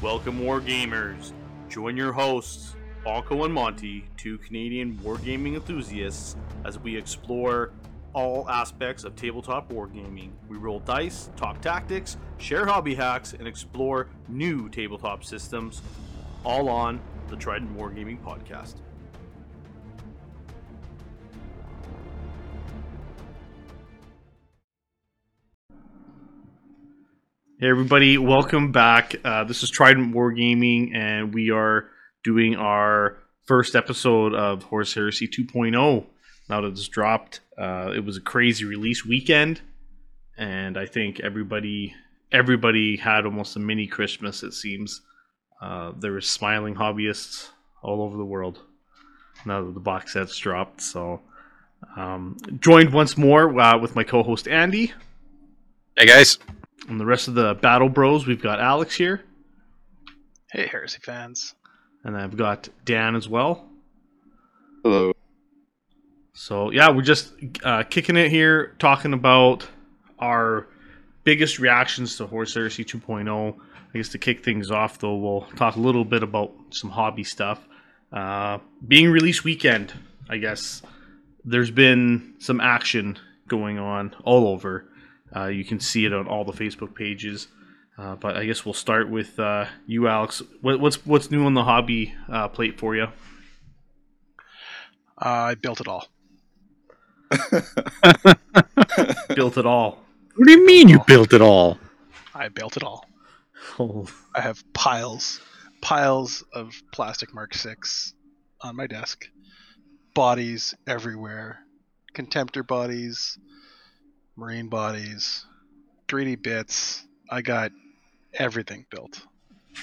Welcome, Wargamers. Join your hosts, Bonko and Monty, two Canadian wargaming enthusiasts, as we explore all aspects of tabletop wargaming. We roll dice, talk tactics, share hobby hacks, and explore new tabletop systems, all on the Trident Wargaming Podcast. Hey everybody, welcome back. Uh, this is Trident Wargaming, and we are doing our first episode of Horus Heresy 2.0. Now that it's dropped, uh, it was a crazy release weekend, and I think everybody everybody had almost a mini Christmas. It seems uh, there were smiling hobbyists all over the world now that the box set's dropped. So, um, joined once more uh, with my co-host Andy. Hey guys. And the rest of the Battle Bros, we've got Alex here. Hey, Heresy fans. And I've got Dan as well. Hello. So, yeah, we're just uh, kicking it here, talking about our biggest reactions to Horus Heresy 2.0. I guess to kick things off, though, we'll talk a little bit about some hobby stuff. Uh, being release weekend, I guess there's been some action going on all over. Uh, you can see it on all the Facebook pages. Uh, but I guess we'll start with uh, you, Alex. What, what's what's new on the hobby uh, plate for you? I built it all. built it all. What do you mean you built it all? I built it all. Oh. I have piles, piles of plastic Mark Six on my desk. Bodies everywhere, contemptor bodies, marine bodies, 3D bits. I got everything built.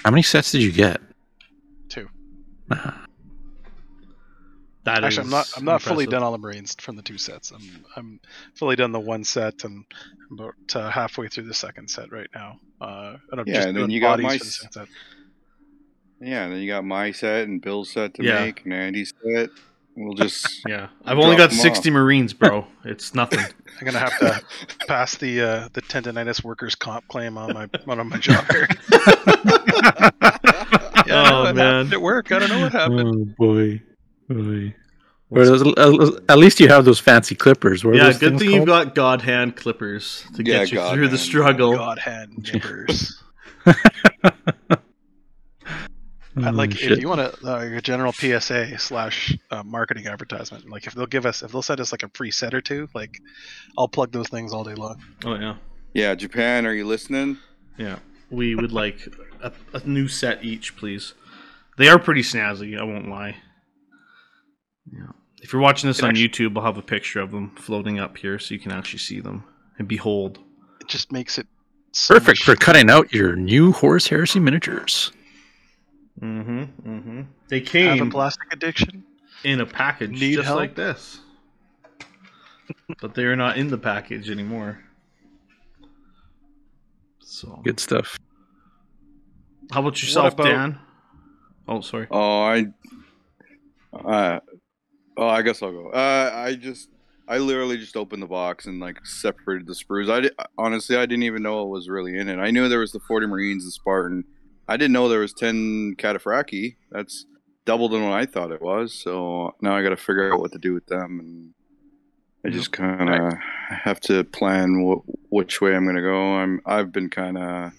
How many sets did you get? Two. That Actually, I'm not. I'm not fully done on the marines from the two sets. I'm. I'm fully done the one set and I'm about uh, halfway through the second set right now. Uh, and I'm Yeah, just and then you got my for the s- second set. Yeah, and then you got my set and Bill's set to Yeah. make and Andy's set. We'll just Yeah, I've only got them 60 Marines, bro. It's nothing. I'm gonna have to pass the uh, the tendonitis workers comp claim on my on my jogger. yeah, Oh, man. happened at work. I don't know what happened. Oh boy. boy. Where those, at least you have those fancy clippers. What are yeah, good things thing you've got God hand clippers to Yeah, get you God through the struggle. God hand nippers. I'd like shit. if you want to uh, a general PSA slash uh, marketing advertisement. Like if they'll give us if they'll send us like a free set or two, like I'll plug those things all day long. Oh yeah, Yeah, Japan, are you listening? yeah. We would like a, a new set each, please. They are pretty snazzy. I won't lie. Yeah. If you're watching this It on actu- YouTube, I'll have a picture of them floating up here so you can actually see them and behold. It just makes it so Perfect much- for cutting out your new Horus Heresy miniatures. Mm-hmm. Mm-hmm. They came have a plastic addiction. in a package Need just help? like this, but they are not in the package anymore. So, Good stuff. how about yourself, about- Dan? Oh, sorry. Oh, I. Uh, oh, I guess I'll go. Uh, I just, I literally just opened the box and like separated the sprues. I di- honestly, I didn't even know what was really in it. I knew there was the 40 Marines, the Spartan. I didn't know there was 10 Cataphracti. That's double than what I thought it was. So now I got to figure out what to do with them, and I just kind of have to plan wh- which way I'm gonna go. I'm, I've been kind of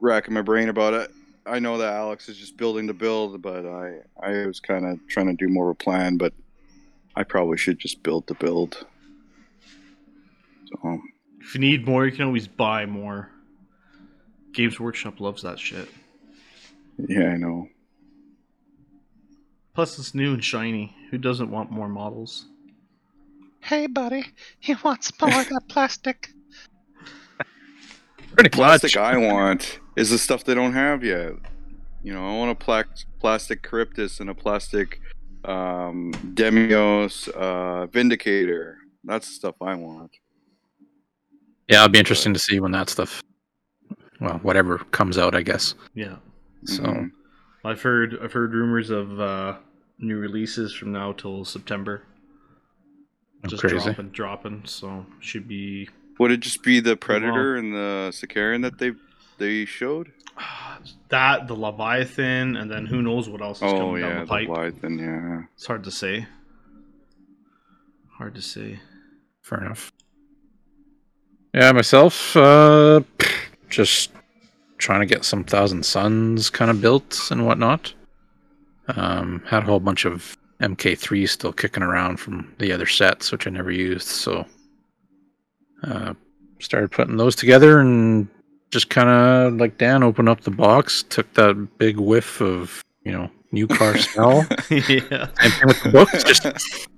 racking my brain about it. I know that Alex is just building to build, but I I was kind of trying to do more of a plan, but I probably should just build to build. So If you need more, you can always buy more. Games Workshop loves that shit. yeah, I know. Plus, it's new and shiny. Who doesn't want more models? Hey, buddy, he wants more of that plastic. Pretty Plastic. I want is the stuff they don't have yet. You know, I want a pla- plastic Cryptus and a plastic um, Deimos uh, Vindicator. That's the stuff I want. Yeah, it'll be interesting to see when that stuff, well, whatever comes out, I guess. Yeah, So, Mhm. I've heard I've heard rumors of uh, new releases from now till September. oh, Just crazy. dropping, dropping. So should be. Would it just be the Predator and the Sicarian that they they showed? that the Leviathan, and then who knows what else is Oh coming down yeah, the the pipe. Leviathan. Yeah. It's hard to say. Hard to say. Fair enough. Yeah, myself, uh, just trying to get some Thousand Suns kind of built and whatnot. Um, had a whole bunch of MK3 still kicking around from the other sets, which I never used. So, uh, started putting those together and just kind of like Dan opened up the box, took that big whiff of you know new car smell. yeah. Same thing with the books. Just,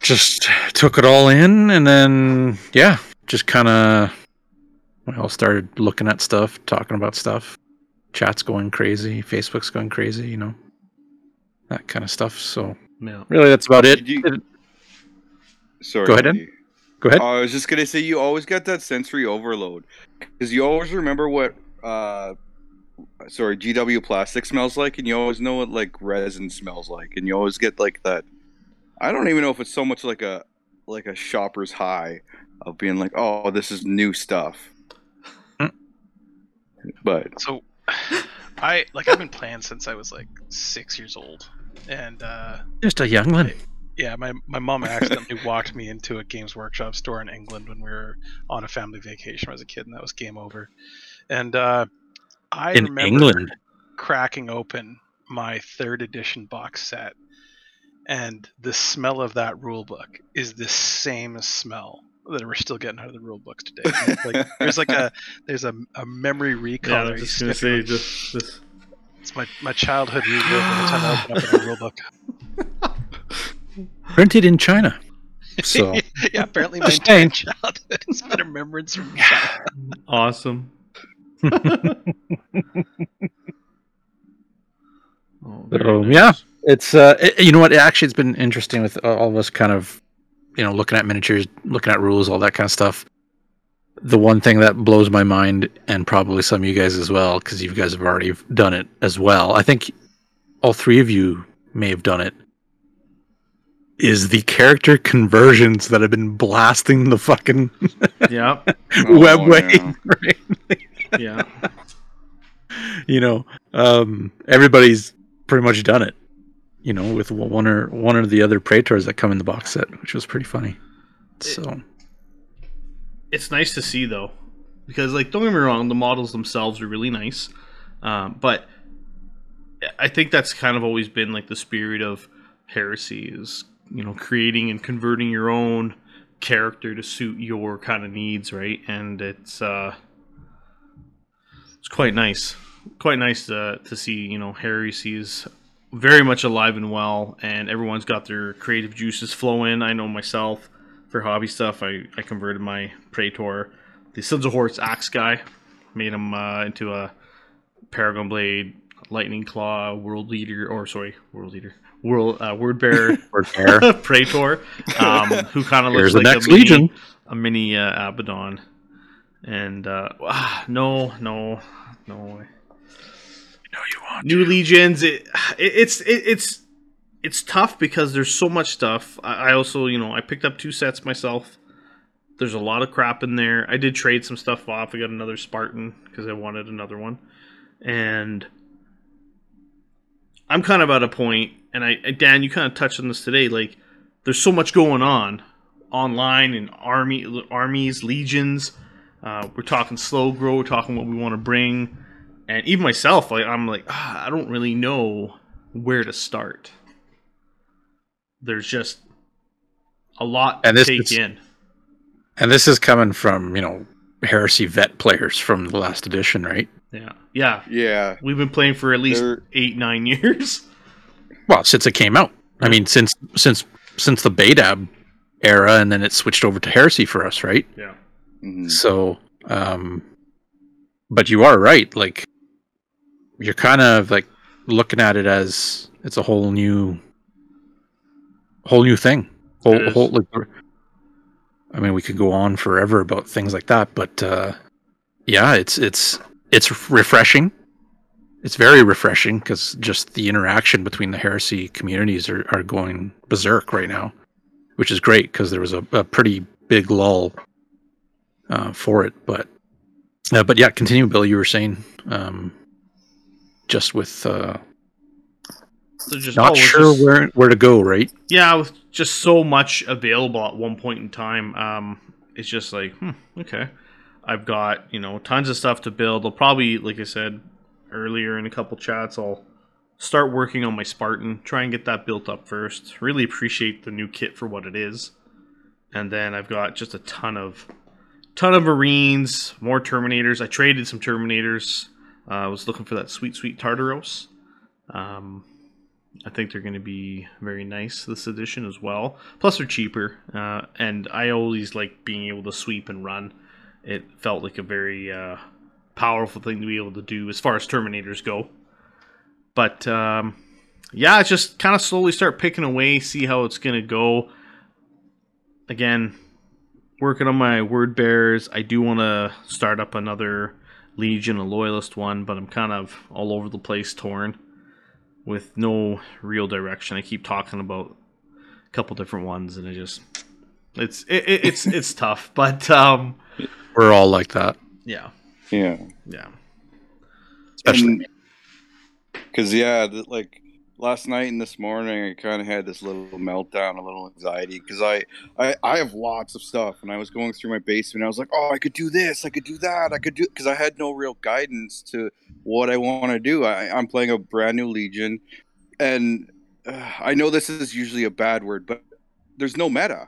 just took it all in, and then yeah, just kind of well started looking at stuff, talking about stuff. Chat's going crazy, Facebook's going crazy, you know, that kind of stuff. So Yeah. really, that's about it. You- Sorry. Go ahead, Ed. Go ahead. I was just gonna say you always get that sensory overload because you always remember what uh, sorry GW plastic smells like, and you always know what like resin smells like, and you always get like that. I don't even know if it's so much like a like a shopper's high of being like, oh, this is new stuff. But So, I like I've been playing since I was like six years old, and uh, Just a youngling. yeah, my my mom accidentally walked me into a Games Workshop store in England when we were on a family vacation when I was a kid, and that was game over. And uh, I In remember England. cracking open my third edition box set, and the smell of that rule book is the same smell that we're still getting out of the rule books today. Like, there's like a there's a, a memory recall. Yeah, I where was just gonna say just this. it's my, my childhood rule book every time I open up a rule book. Printed in China. So yeah, apparently my Just entire childhood has been remembrance from China. Awesome. oh, very So, nice. yeah. it's uh it- you know what actually it's been interesting with all of us kind of you know looking at miniatures looking at rules all that kind of stuff the one thing that blows my mind and probably some of you guys as well because you guys have already done it as well i think all three of you may have done it is the character conversions that have been blasting the fucking Yeah. Oh, webway yeah. Yeah. you know um everybody's pretty much done it you know with one or one or the other praetors that come in the box set which was pretty funny so it's nice to see though, because like don't get me wrong, the models themselves are really nice, um, but I think that's kind of always been like the spirit of heresy is you know creating and converting your own character to suit your kind of needs, right? And it's uh, it's quite nice, quite nice to to see you know heresy is very much alive and well, and everyone's got their creative juices flowing. I know myself for hobby stuff, I, I converted my Praetor, the Sons of Horus axe guy, made him uh, into a Paragon Blade, Lightning Claw, World Leader, or sorry, World Leader, World uh, Word Bearer we're there Praetor, um, who kind of looks like next a mini, legion a mini uh, Abaddon. And uh, ah, no, no, no. No you want New Legions, it, it it's it, it's it's tough because there's so much stuff. I, I also, you know, I picked up two sets myself. There's a lot of crap in there. I did trade some stuff off. I got another Spartan because I wanted another one, and I'm kind of at a point. And I, Dan, you kind of touched on this today. Like, there's so much going on online and army armies, legions. Uh, we're talking slow grow. We're talking what we want to bring and even myself like i'm like ah, i don't really know where to start. There's just a lot And to this take is- in. and this is coming from you know heresy vet players from the last edition right? Yeah. Yeah. Yeah. we've been playing for at least They're- eight nine years. Well since it came out. I mean since since since the beta era and then it switched over to heresy for us right? Yeah. Mhm. So, um, but you are right. Like, you're kind of like looking at it as it's a whole new, whole new thing. Whole, whole like, I mean, we could go on forever about things like that, but uh, yeah, it's it's it's refreshing. It's very refreshing because just the interaction between the heresy communities are, are going berserk right now, which is great because there was a, a pretty big lull uh, for it. But uh, but yeah, continue, Bill. You were saying, um, just with uh, So just not oh, sure just- where where to go. Right? Yeah, with just so much available at one point in time, um, it's just like, hmm, okay. I've got you know tons of stuff to build. I'll probably, like I said earlier in a couple chats, I'll start working on my Spartan, try and get that built up first. Really appreciate the new kit for what it is, and then I've got just a ton of ton of Marines, more Terminators. I traded some Terminators. Uh, I was looking for that sweet, sweet Tartaros. Um, I think they're going to be very nice this edition as well. Plus, they're cheaper, uh, and I always like being able to sweep and run. It felt like a very uh, powerful thing to be able to do as far as Terminators go. But um, yeah, just kind of slowly start picking away, see how it's going to go. Again, working on my word bearers. I do want to start up another Legion, a Loyalist one, but I'm kind of all over the place, torn with no real direction. I keep talking about a couple different ones, and I just it's it, it, it's it's tough. But um, We're all like that, yeah, Yeah. yeah, especially. Because yeah, like last night and this morning, I kind of had this little meltdown, a little anxiety. Because I, I, I have lots of stuff, and I was going through my basement. I was like, oh, I could do this, I could do that, I could do. Because I had no real guidance to what I want to do. I, I'm playing a brand new Legion, and uh, I know this is usually a bad word, but there's no meta,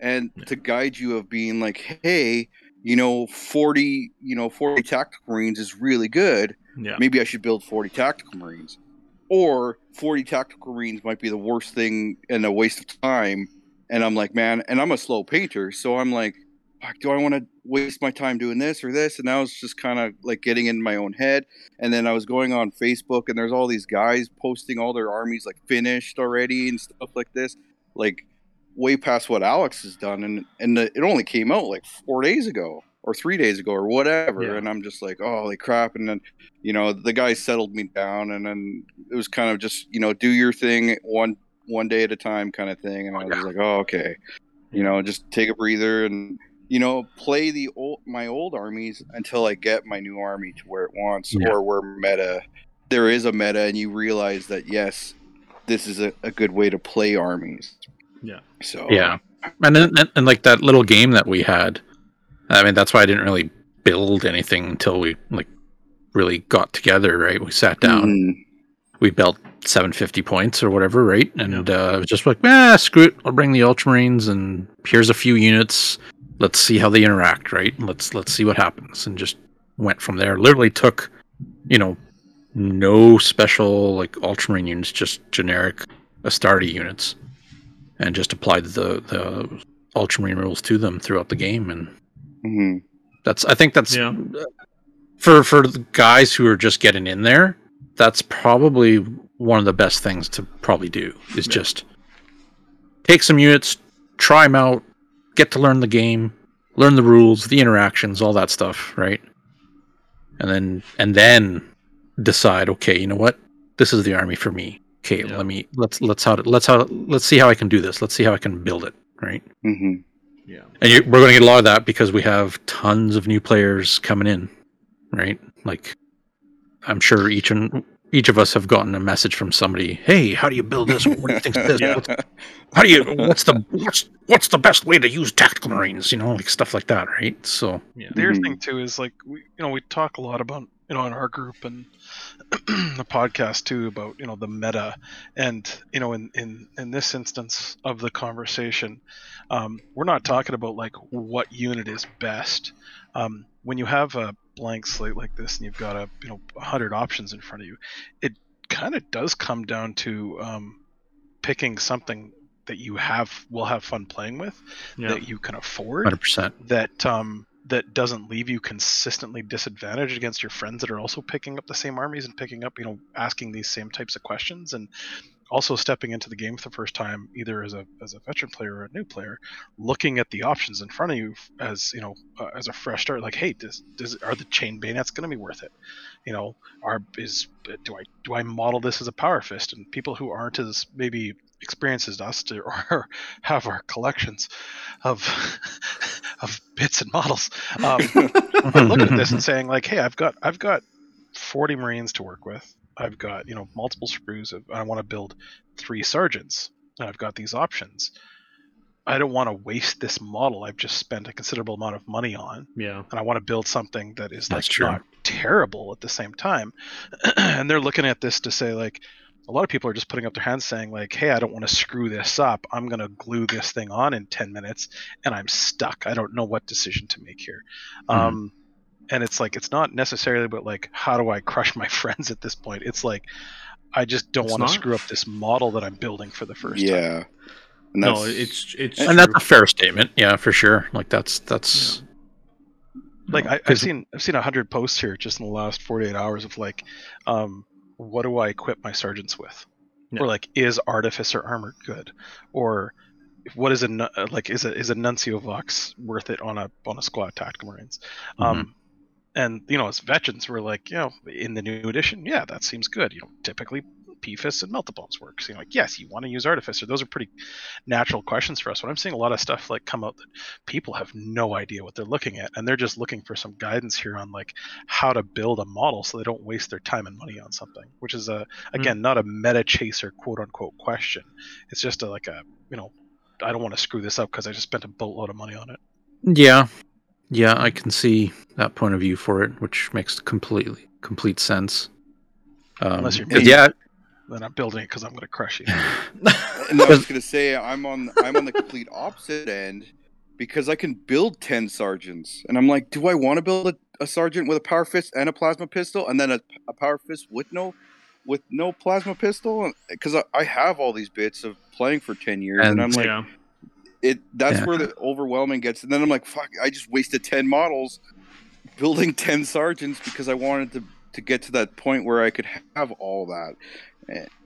and to guide you of being like, hey. You know, forty. You know, forty tactical marines is really good yeah, maybe I should build 40 tactical marines. Or 40 tactical marines might be the worst thing and a waste of time. And I'm like, man, and I'm a slow painter, so I'm like, do I want to waste my time doing this or this? And I was just kind of like getting in my own head. And then I was going on Facebook, and there's all these guys posting all their armies like finished already and stuff like this, like way past what Alex has done. And and the, it only came out like four days ago or three days ago or whatever. Yeah. And I'm just like, oh, holy crap! And then you know the guy settled me down, and then it was kind of just you know do your thing one one day at a time kind of thing. And oh, I was like, oh, okay, you know, just take a breather and you know play the old my old armies until I get my new army to where it wants Yeah. or where meta there is a meta, and you realize that yes, this is a, a good way to play armies. Yeah. So Yeah, and then and, and like that little game that we had. I mean, that's why I didn't really build anything until we like really got together. Right, we sat down, Mhm. we built 750 points or whatever, right? And uh, it was just like, ah, screw it. I'll bring the Ultramarines, and here's a few units. Let's see how they interact, right? Let's let's see what happens, and just went from there. Literally took, you know, no special like Ultramarine units, just generic Astarte units, and just applied the the Ultramarine rules to them throughout the game, and Mhm. that's I think that's Yeah. for for the guys who are just getting in there. That's probably one of the best things to probably do is Yeah. just take some units, try them out, get to learn the game, learn the rules, the interactions, all that stuff, right? And then and then decide, okay, you know what, this is the army for me. Okay, Yeah. let me let's let's how to, let's how let's see how I can do this. Let's see how I can build it, right? Mhm. Yeah, And you, we're going to get a lot of that because we have tons of new players coming in, right? Like, I'm sure each and each of us have gotten a message from somebody. Hey, how do you build this? What do you think of this? Yeah. What's- How do you? What's the what's what's the best way to use tactical marines? You know, like stuff like that, right? So yeah, The other Mhm. thing too is like we, you know, we talk a lot about you know in our group and the podcast too about you know the meta, and you know in in in this instance of the conversation, um, we're not talking about like what unit is best. Um, when you have a blank slate like this and you've got a you know a hundred options in front of you, it kind of does come down to um, picking something that you have will have fun playing with yeah. that you can afford 100. percent that um that doesn't leave you consistently disadvantaged against your friends that are also picking up the same armies and picking up you know asking these same types of questions and also stepping into the game for the first time either as a as a veteran player or a new player looking at the options in front of you as you know uh, as a fresh start like hey does, does are the chain bayonets going to be worth it? You know are is do i do i model this as a power fist? And people who aren't as maybe experienced as us to, or have our collections of of bits and models um, looking at this and saying like hey i've got i've got 40 marines to work with I've got you know multiple sprues. Of, I want to build three sergeants, and I've got these options. I don't want to waste this model I've just spent a considerable amount of money on, Yeah. and I want to build something that is like That's true. not terrible at the same time. and they're looking at this to say like, a lot of people are just putting up their hands saying like, "Hey, I don't want to screw this up. I'm going to glue this thing on in 10 minutes, and I'm stuck. I don't know what decision to make here." Mhm. Um, and it's like it's not necessarily about like how do I crush my friends at this point. It's like I just don't want to screw up this model that I'm building for the first time. yeah. And No, that's- it's it's and that's a fair statement. Yeah, for sure. Like that's that's like I, I've 'Cause- seen I've seen a hundred posts here just in the last 48 hours of like, um, what do I equip my sergeants with, Yeah. or like is artificer armor good, or what is a uh, like is a is a nuncio vox worth it on a on a squad tactical marines, um, and you know as veterans we're like you know in the new edition yeah that seems good. You know typically PFIS and Meltabombs works. You know, like yes, you want to use Artificer. Those are pretty natural questions for us. But I'm seeing a lot of stuff like come out that people have no idea what they're looking at, and they're just looking for some guidance here on like how to build a model so they don't waste their time and money on something. Which is a again not a meta chaser quote unquote question. It's just a, like a you know I don't want to screw this up because I just spent a boatload of money on it. yeah, yeah. I can see that point of view for it, which makes completely complete sense. Um, Unless you're 'cause, me. yeah, Then I'm building it because I'm going to crush you. and I was gonna say I'm on I'm on the complete opposite end because I can build ten sergeants, and I'm like, do I want to build a, a sergeant with a power fist and a plasma pistol, and then a, a power fist with no with no plasma pistol? Because I, I have all these bits of playing for ten years, and, And- I'm like, yeah. it. That's Yeah. where the overwhelming gets, and then I'm like, fuck, I just wasted ten models building ten sergeants because I wanted to to get to that point where I could have all that.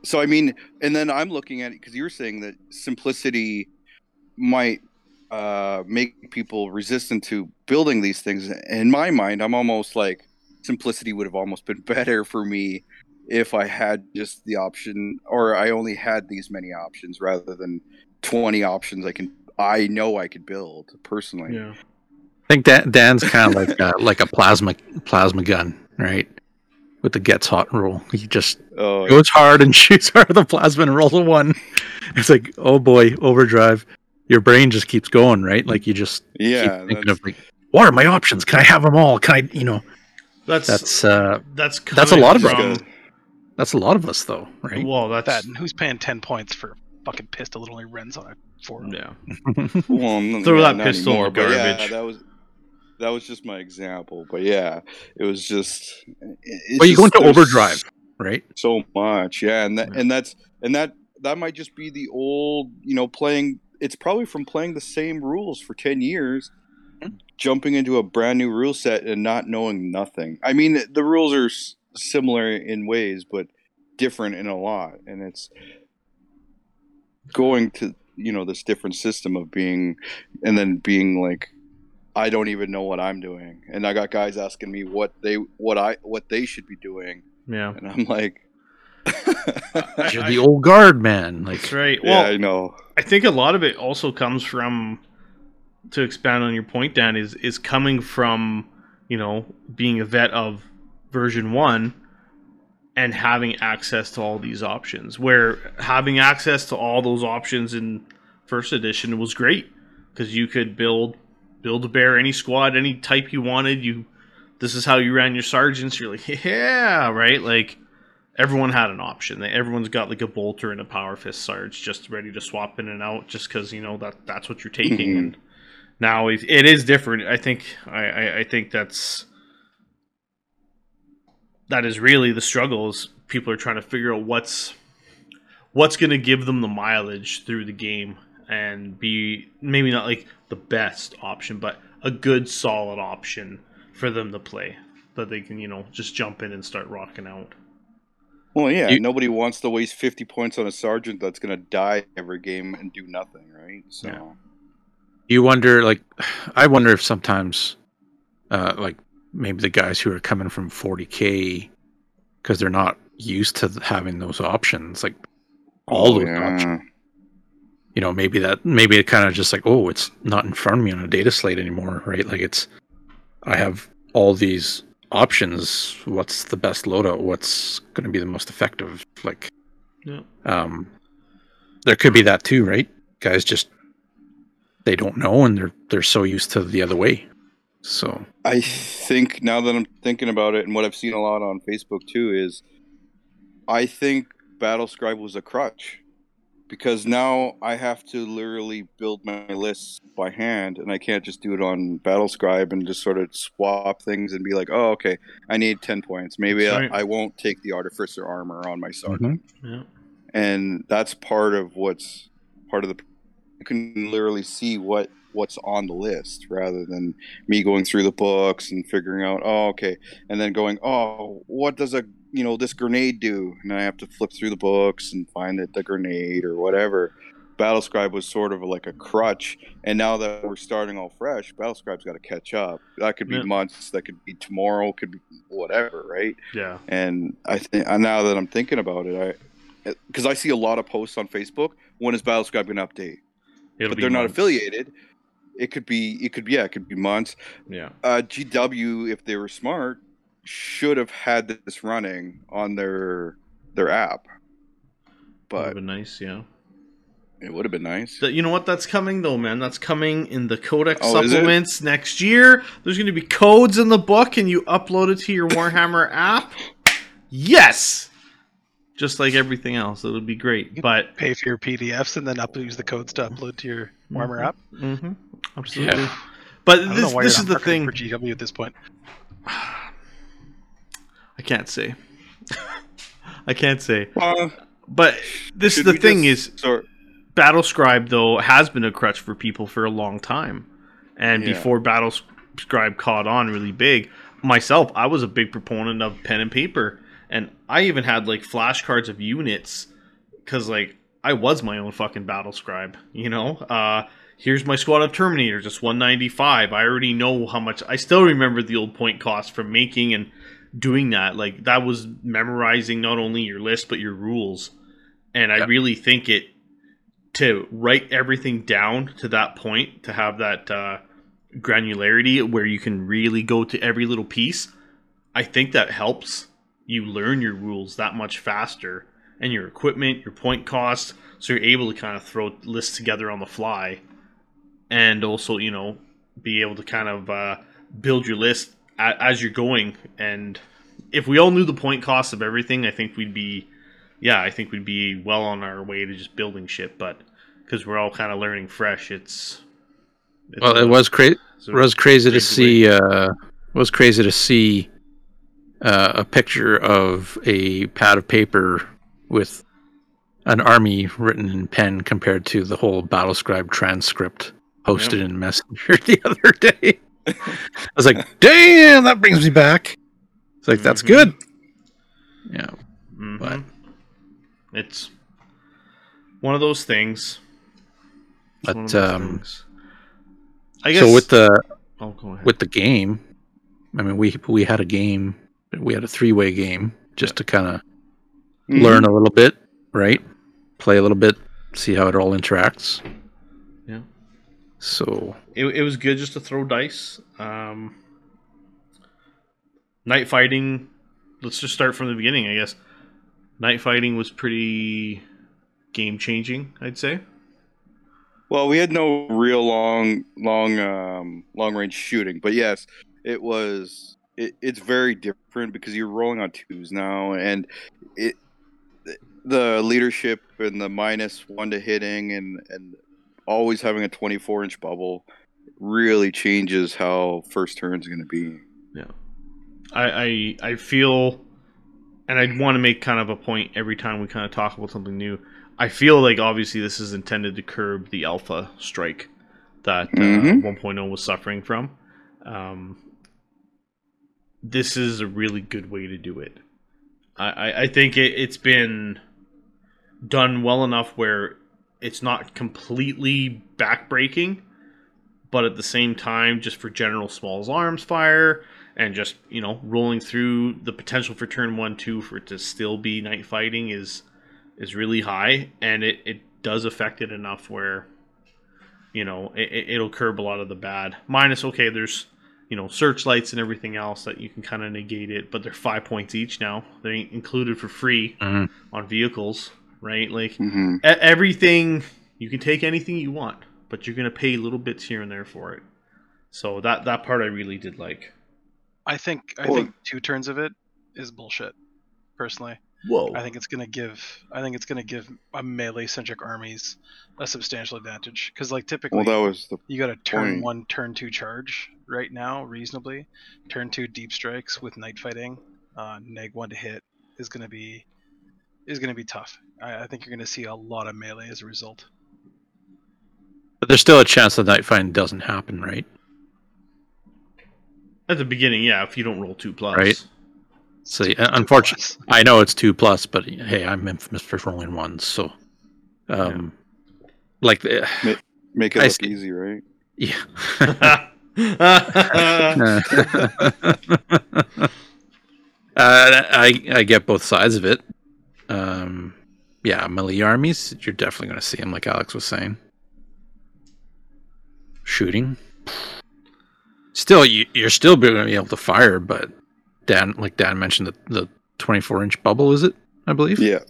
So I mean, and then I'm looking at it because you're saying that simplicity might uh, make people resistant to building these things. In my mind, I'm almost like simplicity would have almost been better for me if I had just the option, or I only had these many options rather than 20 options. I can, I know I could build personally. Yeah. I think Dan, Dan's kind of like a, like a plasma plasma gun, right? With the gets hot rule, he just Oh, goes hard and shoots hard with the plasma and rolls a one. It's like, oh boy, overdrive. Your brain just keeps going, right? Like you just yeah. keep thinking that's- of like, what are my options? Can I have them all? Can I, you know, That's that's that's uh, that's that's a lot of from, Good. that's a lot of us though, right? Well, that's that and who's paying 10 points for a fucking pistol that only runs on a four? yeah. Well, Throw yeah, that not pistol in anymore, the yeah, garbage. that was that was just my example, but yeah, it was just. Well, you go into overdrive, right? So much, yeah, and that Yeah. and that's and that that might just be the old, you know, playing. It's probably from playing the same rules for ten years, mm-hmm. jumping into a brand new rule set and not knowing nothing. I mean, the rules are s- similar in ways, but different in a lot, and it's going to you know this different system of being and then being like i don't even know what i'm doing and i got guys asking me what they what i what they should be doing Yeah. and i'm like You're the old guard, man. Like, That's right. yeah Well, i know I think a lot of it also comes from to expand on your point, Dan, is is coming from, you know, being a vet of version one and having access to all these options. Where having access to all those options in first edition was great. Because you could build build a bear any squad, any type you wanted. You this is how you ran your sergeants. You're like, yeah, right? Like everyone had an option. They- Everyone's got like a bolter and a power fist sarge just ready to swap in and out, just because you know that that's what you're taking. Mhm. And now it, it is different. I think I, I, I think that's that is really the struggle. Is people are trying to figure out what's what's going to give them the mileage through the game and be maybe not like the best option, but a good solid option for them to play that they can you know just jump in and start rocking out. well yeah You- nobody wants to waste 50 points on a sergeant that's going to die every game and do nothing right so Yeah. you wonder, like, I wonder if sometimes, uh, like, maybe the guys who are coming from 40k because they're not used to having those options, like all Oh, those yeah. options. You know, maybe that maybe it kind of just like, oh, it's not in front of me on a data slate anymore, right? Like it's, I have all these options. What's the best loadout? What's going to be the most effective? Like, Yeah. um, there could be that too, right? Guys just they don't know, and they're they're so used to the other way. So I think now that I'm thinking about it, and what I've seen a lot on Facebook too is, I think Battlescribe was a crutch, because now I have to literally build my lists by hand, and I can't just do it on Battlescribe and just sort of swap things and be like, oh, okay, I need ten points. Maybe That's I. I won't take the Artificer armor on my sergeant, mm-hmm. Yeah. and that's part of what's part of the. You can literally see what what's on the list rather than me going through the books and figuring out oh okay and then going oh what does a you know this grenade do and i have to flip through the books and find that the grenade or whatever battlescribe was sort of like a crutch and now that we're starting all fresh battlescribe's got to catch up that could be Yeah. months that could be tomorrow could be whatever right Yeah. and i think now that i'm thinking about it i because i see a lot of posts on facebook when is battlescribe going to update It'll but they're not affiliated. It could be, it could, be yeah, it could be months. Yeah. Uh, GW, if they were smart, should have had this running on their their app, Would but have been nice. Yeah. it would have been nice. That you know what? That's coming though, man. That's coming in the codex Oh, supplements next year. There's going to be codes in the book, and you upload it to your Warhammer app. Yes. Just like everything else, it'll be great. But Pay for your PDFs and then up use the codes to upload to your Warmer app. hmm absolutely. Yeah. But I don't this know why this you're is not the thing. marketing for GW at this point. I can't say. I can't say. Uh, But this the thing just is sort- Battlescribe though has been a crutch for people for a long time, and Yeah. before Battlescribe caught on really big, myself I was a big proponent of pen and paper, and I even had like flashcards of units because like I was my own fucking battle scribe, you know. Uh, here's my squad of Terminators, it's 195. I already know how much. I still remember the old point cost from making and doing that. Like that was memorizing not only your list but your rules, and I really think it to write everything down to that point to have that uh, granularity where you can really go to every little piece i think that helps you learn your rules that much faster. And your equipment your point costs so you're able to kind of throw lists together on the fly. And also you know be able to kind of uh, build your list as you're going and if we all knew the point cost of everything i think we'd be yeah, I think we'd be well on our way to just building shit, but because we're all kind of learning fresh, it's, it's well, a- it was crazy. It was crazy to see. Uh, it was crazy to see uh, a picture of a pad of paper with an army written in pen compared to the whole Battlescribe transcript posted in Messenger the other day. I was like, "Damn, that brings me back." It's like that's Mhm. good. Yeah, Mhm. but- it's one of those things. It's But, those um, things. I guess so with the oh, go ahead. with the game, I mean, we we had a game, we had a three way game just to kind of Mhm. learn a little bit, right? Play a little bit, see how it all interacts. Yeah. So it, it was good just to throw dice. Um, night fighting. Let's just start from the beginning, I guess. Night fighting was pretty game changing, I'd say. Well, we had no real long, long, um, long range shooting, but yes, it was. It, it's very different because you're rolling on twos now, and it the leadership and the minus one to hitting and and always having a 24 inch bubble really changes how first turn is going to be. Yeah, I, I I feel, and I'd want to make kind of a point every time we kind of talk about something new. I feel like obviously this is intended to curb the alpha strike that uh, Mhm. 1.0 was suffering from. Um, this is a really good way to do it. I, I, I think it, it's been done well enough where it's not completely backbreaking, but at the same time, just for general smalls arms fire and just you know rolling through the potential for turn one two for it to still be night fighting is is really high and it, it does affect it enough where you know it, it- it'll curb a lot of the bad minus okay there's you know searchlights and everything else that you can kind of negate it. But they're five points each now. They're included for free Mhm. on vehicles, right? Like hmm e- everything you can take anything you want, but you're gonna pay little bits here and there for it. So that that part I really did like. I think I Well- think two turns of it is bullshit. Personally, Whoa! I think it's gonna give I think it's gonna give a melee centric armies a substantial advantage because like typically Well, that was the you got a turn point. one, turn two charge right now reasonably. Turn two deep strikes with night fighting, uh, neg one to hit is gonna be is gonna be tough. I, I think you're gonna see a lot of melee as a result. But there's still a chance that night find doesn't happen, right? At the beginning, yeah, if you don't roll two plus, Right. So Two- yeah, unfortunately, plus. I know it's two plus, but hey, I'm infamous for rolling ones, so um, like the, make it I look see. easy, right? yeah. uh, I I get both sides of it. Um, yeah, melee armies, you're definitely going to see them, like Alex was saying. Shooting, still, you, you're still going to be able to fire, but Dan, like Dan mentioned, the the 24 inch bubble is it? I believe. Yeah.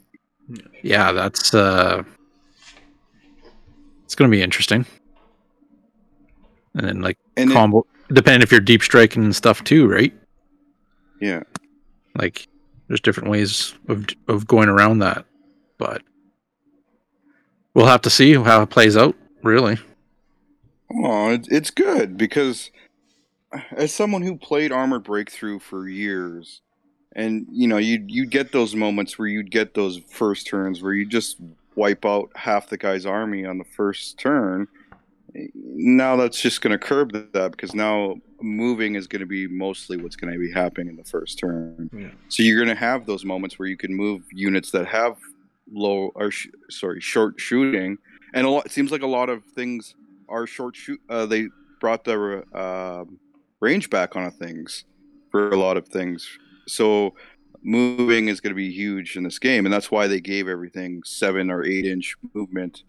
Yeah, that's uh, it's going to be interesting. And then like And it- combo, depending if you're deep striking and stuff too, right? yeah. Like, there's different ways of of going around that, but we'll have to see how it plays out. Really, Oh, it, it's good because as someone who played Armored Breakthrough for years, and you know, you you get those moments where you'd get those first turns where you just wipe out half the guy's army on the first turn. Now that's just going to curb that because now moving is going to be mostly what's going to be happening in the first turn. Yeah. So you're going to have those moments where you can move units that have low or sh- sorry short shooting, and a lot. It seems like a lot of things are short shoot. Uh, they brought the uh, range back on things for a lot of things. So moving is going to be huge in this game, and that's why they gave everything seven or eight inch movement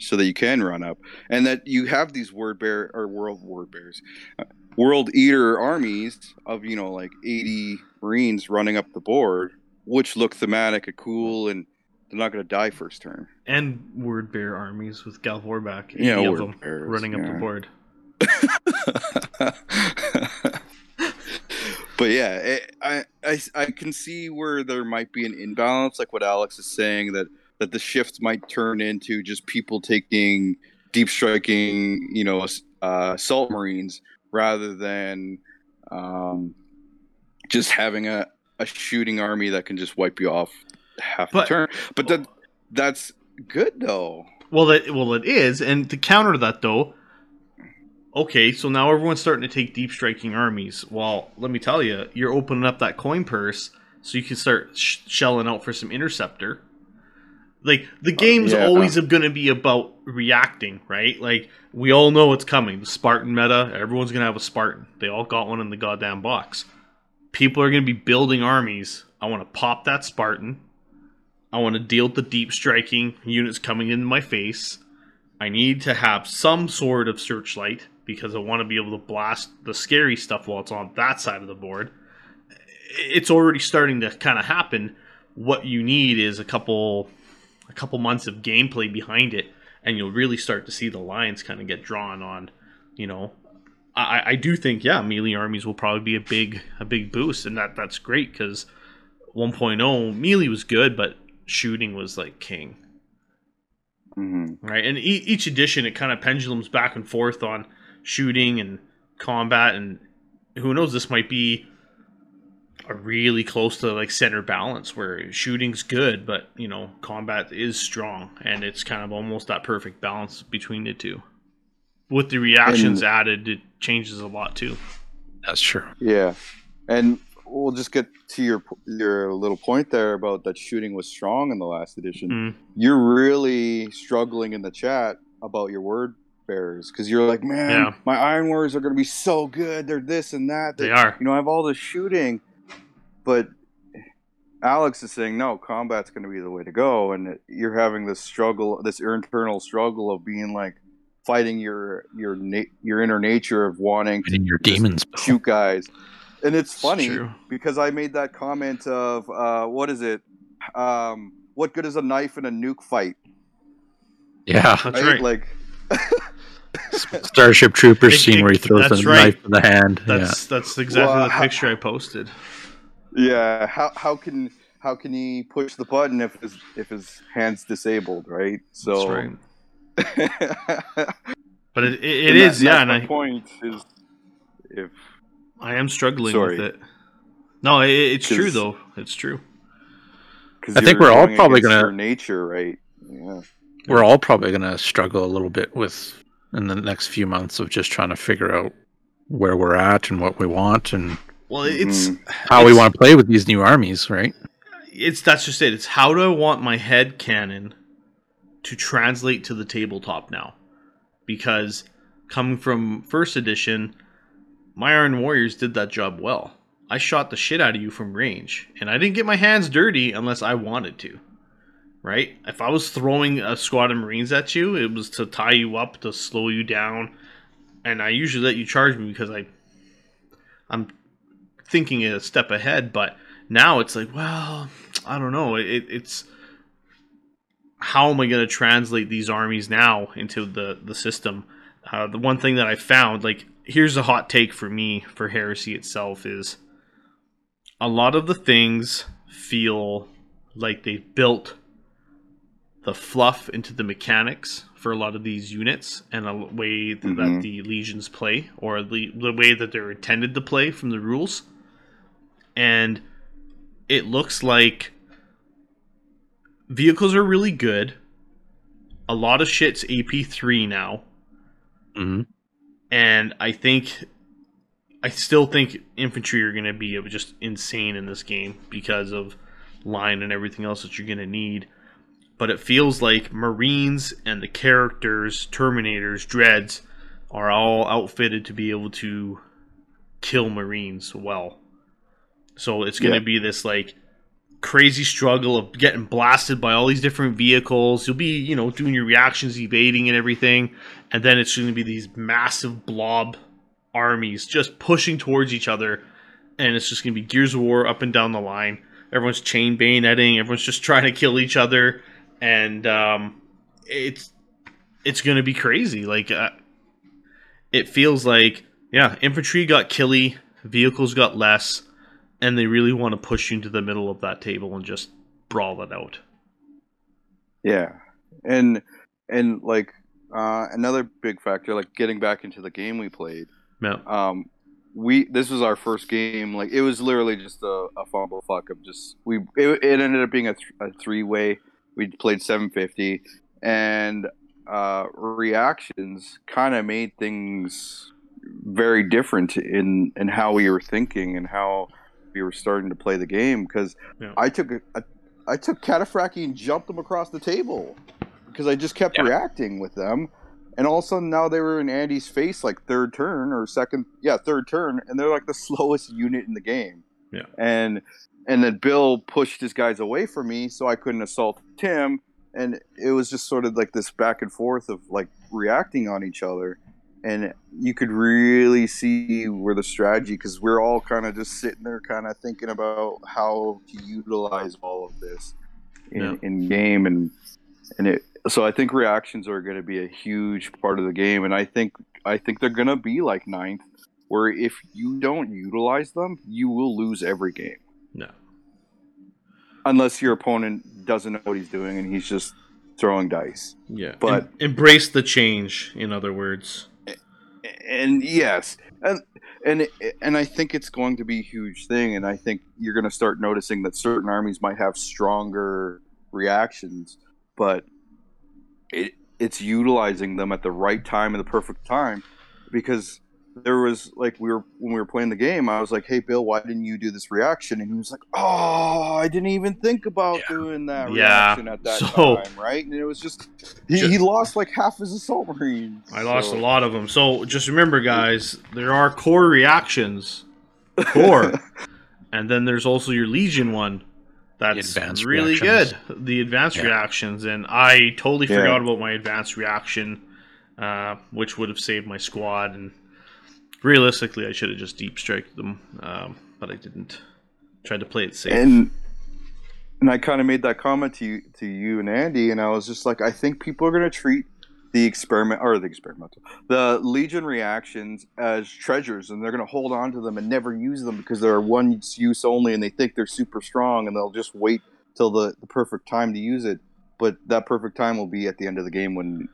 so that you can run up, and that you have these word bear or world word bears, uh, world eater armies of you know like eighty marines running up the board, which look thematic and cool, and they're not going to die first turn. and word bear armies with Gal Vorbak Yeah, 80 of them bears, running up yeah. the board. but yeah, it, I, I I can see where there might be an imbalance, like what Alex is saying that that the shift might turn into just people taking deep striking, you know, uh, assault marines rather than um, just having a, a shooting army that can just wipe you off half But- the turn. But that that's good though. Well, that well it is, and to counter that though, okay, so now everyone's starting to take deep striking armies. Well, let me tell you, you're opening up that coin purse so you can start sh- shelling out for some interceptor. Like the uh, game's yeah. always going to be about reacting, right? Like we all know it's coming. The Spartan meta, everyone's going to have a Spartan. They all got one in the goddamn box. People are going to be building armies. I want to pop that Spartan. I want to deal with the deep striking units coming in my face. I need to have some sort of searchlight because I want to be able to blast the scary stuff while it's on that side of the board. It's already starting to kind of happen. What you need is a couple a couple months of gameplay behind it and you'll really start to see the lines kind of get drawn on, you know. I, I do think yeah, melee armies will probably be a big a big boost and that that's great cuz 1.0 melee was good but shooting was like king hmm right and e- each edition it kind of pendulums back and forth on shooting and combat and who knows this might be a really close to like center balance where shooting's good but you know combat is strong and it's kind of almost that perfect balance between the two with the reactions And- added it changes a lot too that's true. Yeah, and we'll just get to your your little point there about that shooting was strong in the last edition. Mm. You're really struggling in the chat about your word bearers because you're like, man, Yeah. my iron warriors are going to be so good. They're this and that. they are You know, I have all this shooting, but Alex is saying no, combat's going to be the way to go, and you're having this struggle, this internal struggle of being like, fighting your your na- your inner nature of wanting to your demons. shoot guys. And it's funny true. because I made that comment of uh, what is it? Um, what good is a knife in a nuke fight? Yeah, That's right. Like Starship Troopers It- scene it- where he throws that's the right. knife in the hand. That's that's exactly Well, the picture I posted. Yeah, how how can how can he push the button if his if his hands disabled, right? So That's right. But it, it, it And is, that- yeah, and my I, point is if I am struggling Sorry. with it. No, it, it's true though. It's true. because I think we're all probably gonna- nature, right? Yeah. Yeah. We're all probably going to struggle a little bit with in the next few months of just trying to figure out where we're at and what we want and Well, it's Mhm. how we want to play with these new armies, right? it's that's just it. It's how do I want my head canon to translate to the tabletop now? Because coming from first edition, my Iron Warriors did that job well. I shot the shit out of you from range, and I didn't get my hands dirty unless I wanted to. Right? If I was throwing a squad of Marines at you, it was to tie you up, to slow you down, and I usually let you charge me because I, I'm thinking a step ahead. But now it's like, well, I don't know. It, it's how am I going to translate these armies now into the the system? Uh, the one thing that I found, like, here's a hot take for me for Heresy itself is a lot of the things feel like they built the fluff into the mechanics for a lot of these units and a way th- that Mhm. the legions play or the, the way that they're intended to play from the rules and it looks like vehicles are really good a lot of shit's ap3 now Mm-hmm. and I think I still think infantry are going to be just insane in this game because of line and everything else that you're going to need. But it feels like Marines and the characters, Terminators, Dreads, are all outfitted to be able to kill Marines well. So it's going to Yeah. be this like crazy struggle of getting blasted by all these different vehicles. You'll be, you know, doing your reactions, evading and everything, and then it's going to be these massive blob armies just pushing towards each other, and it's just going to be Gears of War up and down the line. Everyone's chain bayoneting. Everyone's just trying to kill each other, and um, it's it's going to be crazy. Like uh, it feels like yeah, infantry got killy, vehicles got less, and they really want to push you into the middle of that table and just brawl it out. Yeah, and and like uh, another big factor, like getting back into the game we played. Yeah. Um, we this was our first game. Like it was literally just a, a fumble fuck of just we. It, it ended up being a, th- a three way. We played 750, and uh, reactions kind of made things very different in in how we were thinking and how we were starting to play the game. Because Yeah. I took a, a I took Cataphractii and jumped them across the table because I just kept Yeah. reacting with them. And all of a sudden now they were in Andy's face like third turn or second, yeah, third turn, and they're like the slowest unit in the game. Yeah. And and then Bill pushed his guys away from me, so I couldn't assault Tim. And it was just sort of like this back and forth of like reacting on each other. And you could really see where the strategy, because we're all kind of just sitting there, kind of thinking about how to utilize all of this in, Yeah. in game, and and it. So I think reactions are going to be a huge part of the game, and I think I think they're going to be like ninth, where if you don't utilize them, you will lose every game No. unless your opponent doesn't know what he's doing and he's just throwing dice. Yeah. But- Em- embrace the change, in other words. And yes and and and i think it's going to be a huge thing and i think you're going to start noticing that certain armies might have stronger reactions but it it's utilizing them at the right time and the perfect time because there was like we were when we were playing the game i was like hey bill why didn't you do this reaction and he was like oh i didn't even think about Yeah. doing that Yeah. reaction at that So- time right and it was just he, Ju- he lost like half his assault marines I lost So- a lot of them. So just remember, guys, there are core reactions, core, and then there's also your Legion one. That's advanced really reactions. good. The advanced Yeah. reactions, and I totally Yeah. forgot about my advanced reaction. uh, which would have saved my squad. And realistically, I should have just deep striked them, um, but I didn't. Tried to play it safe. And and I kind of made that comment to you, to you and Andy, and I was just like, I think people are going to treat the experiment or the experimental, the Legion reactions as treasures, and they're going to hold on to them and never use them because they're one use only, and they think they're super strong, and they'll just wait till the, the perfect time to use it. But that perfect time will be at the end of the game when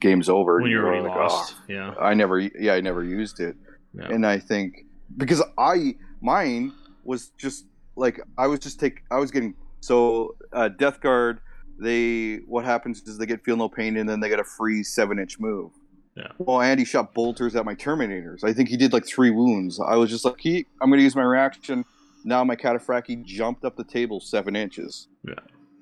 game's over. when and you're already like, lost. "Oh, Yeah. I never, yeah, I never used it yeah. and I think because I mine was just like I was just take I was getting so uh, Death Guard. They what happens is they get feel no pain and then they get a free seven inch move. Yeah. Well, Andy shot bolters at my Terminators. I think he did like three wounds. I was just like, he, I'm going to use my reaction. Now my Cataphractii jumped up the table seven inches. Yeah.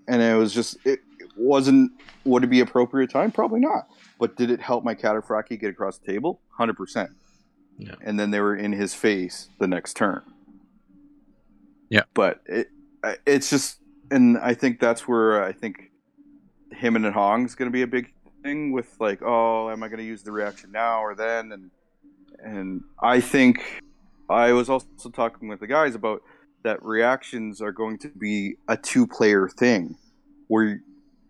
And it was just it, it wasn't would it be appropriate time? Probably not. But did it help my Cataphractii get across the table? Hundred percent Yeah. and then they were in his face the next turn. Yeah. but it it's just, and I think that's where I think him and Hong's going to be a big thing with like, oh, am I going to use the reaction now or then? And and I think I was also talking with the guys about that reactions are going to be a two-player thing, where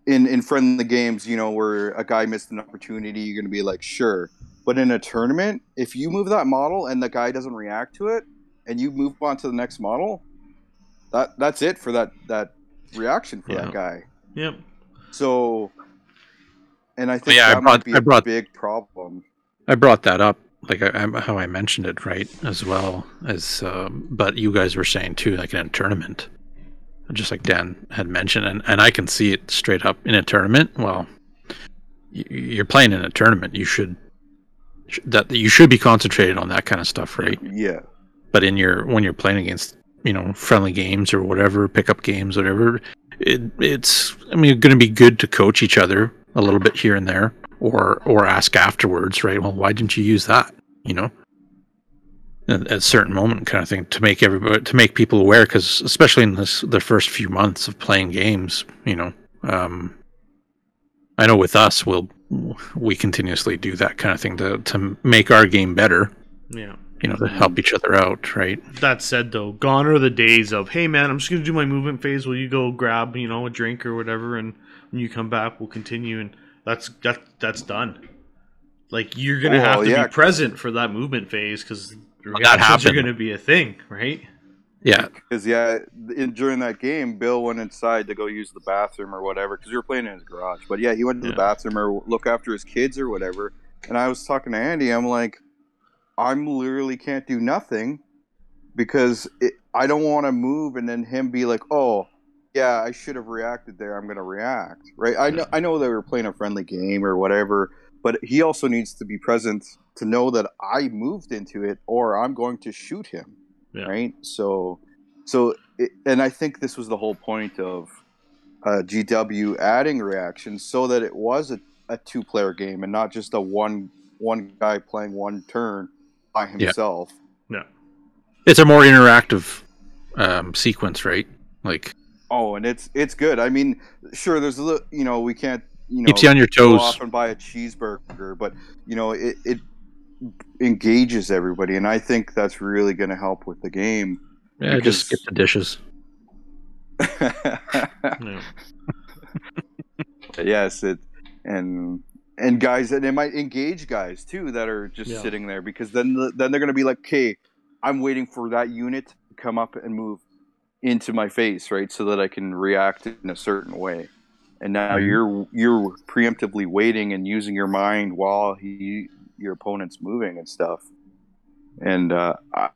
in in friendly games, you know, where a guy missed an opportunity, you're going to be like, sure. But in a tournament, if you move that model and the guy doesn't react to it, and you move on to the next model, that that's it for that that reaction for Yeah. that guy. Yep. So, and I think Yeah, I that brought- might be I a brought- big problem. I brought that up, like I, I, how I mentioned it, right, as well as. Um, but you guys were saying too, like in a tournament, just like Dan had mentioned, and, and I can see it straight up in a tournament. Well, y- you're playing in a tournament. You should sh- that you should be concentrated on that kind of stuff, right? Yeah, But in your when you're playing against you know friendly games or whatever, pickup games, whatever, it, it's I mean going to be good to coach each other a little bit here and there, or or ask afterwards, right? Well, why didn't you use that? You know, at, at a certain moment, kind of thing, to make everybody to make people aware, because especially in this the first few months of playing games, you know, um, I know with us, we'll we continuously do that kind of thing to to make our game better, Yeah. you know, to help each other out, right? That said, though, gone are the days of, hey man, I'm just gonna do my movement phase. Will you go grab, you know, a drink or whatever, and when you come back, we'll continue. And that's that that's done. Like you're gonna Well, have to yeah. be present for that movement phase because that reactions are gonna be a thing, right? Yeah, because yeah, in, during that game, Bill went inside to go use the bathroom or whatever because we were playing in his garage. But yeah, he went to Yeah. the bathroom or look after his kids or whatever. And I was talking to Andy. I'm like, I'm literally can't do nothing because it, I don't want to move and then him be like, oh. Yeah, I should have reacted there. I'm going to react, right? I know, I know they were playing a friendly game or whatever, but he also needs to be present to know that I moved into it or I'm going to shoot him Yeah. right? So, so, it, and I think this was the whole point of uh, GW adding reactions so that it was a, a two-player game and not just a one one guy playing one turn by himself. Yeah. it's a more interactive um, sequence, right? Like Oh, and it's it's good. I mean, sure, there's a little, you know, we can't, you know, keeps you on your toes. off and buy a cheeseburger, but you know, it, it engages everybody, and I think that's really going to help with the game. Yeah, because- just skip the dishes. Yes it and and guys and it might engage guys too that are just Yeah. sitting there because then the, then they're going to be like okay i'm waiting for that unit to come up and move into my face right so that i can react in a certain way and now Mhm. you're you're preemptively waiting and using your mind while he your opponent's moving and stuff and uh I,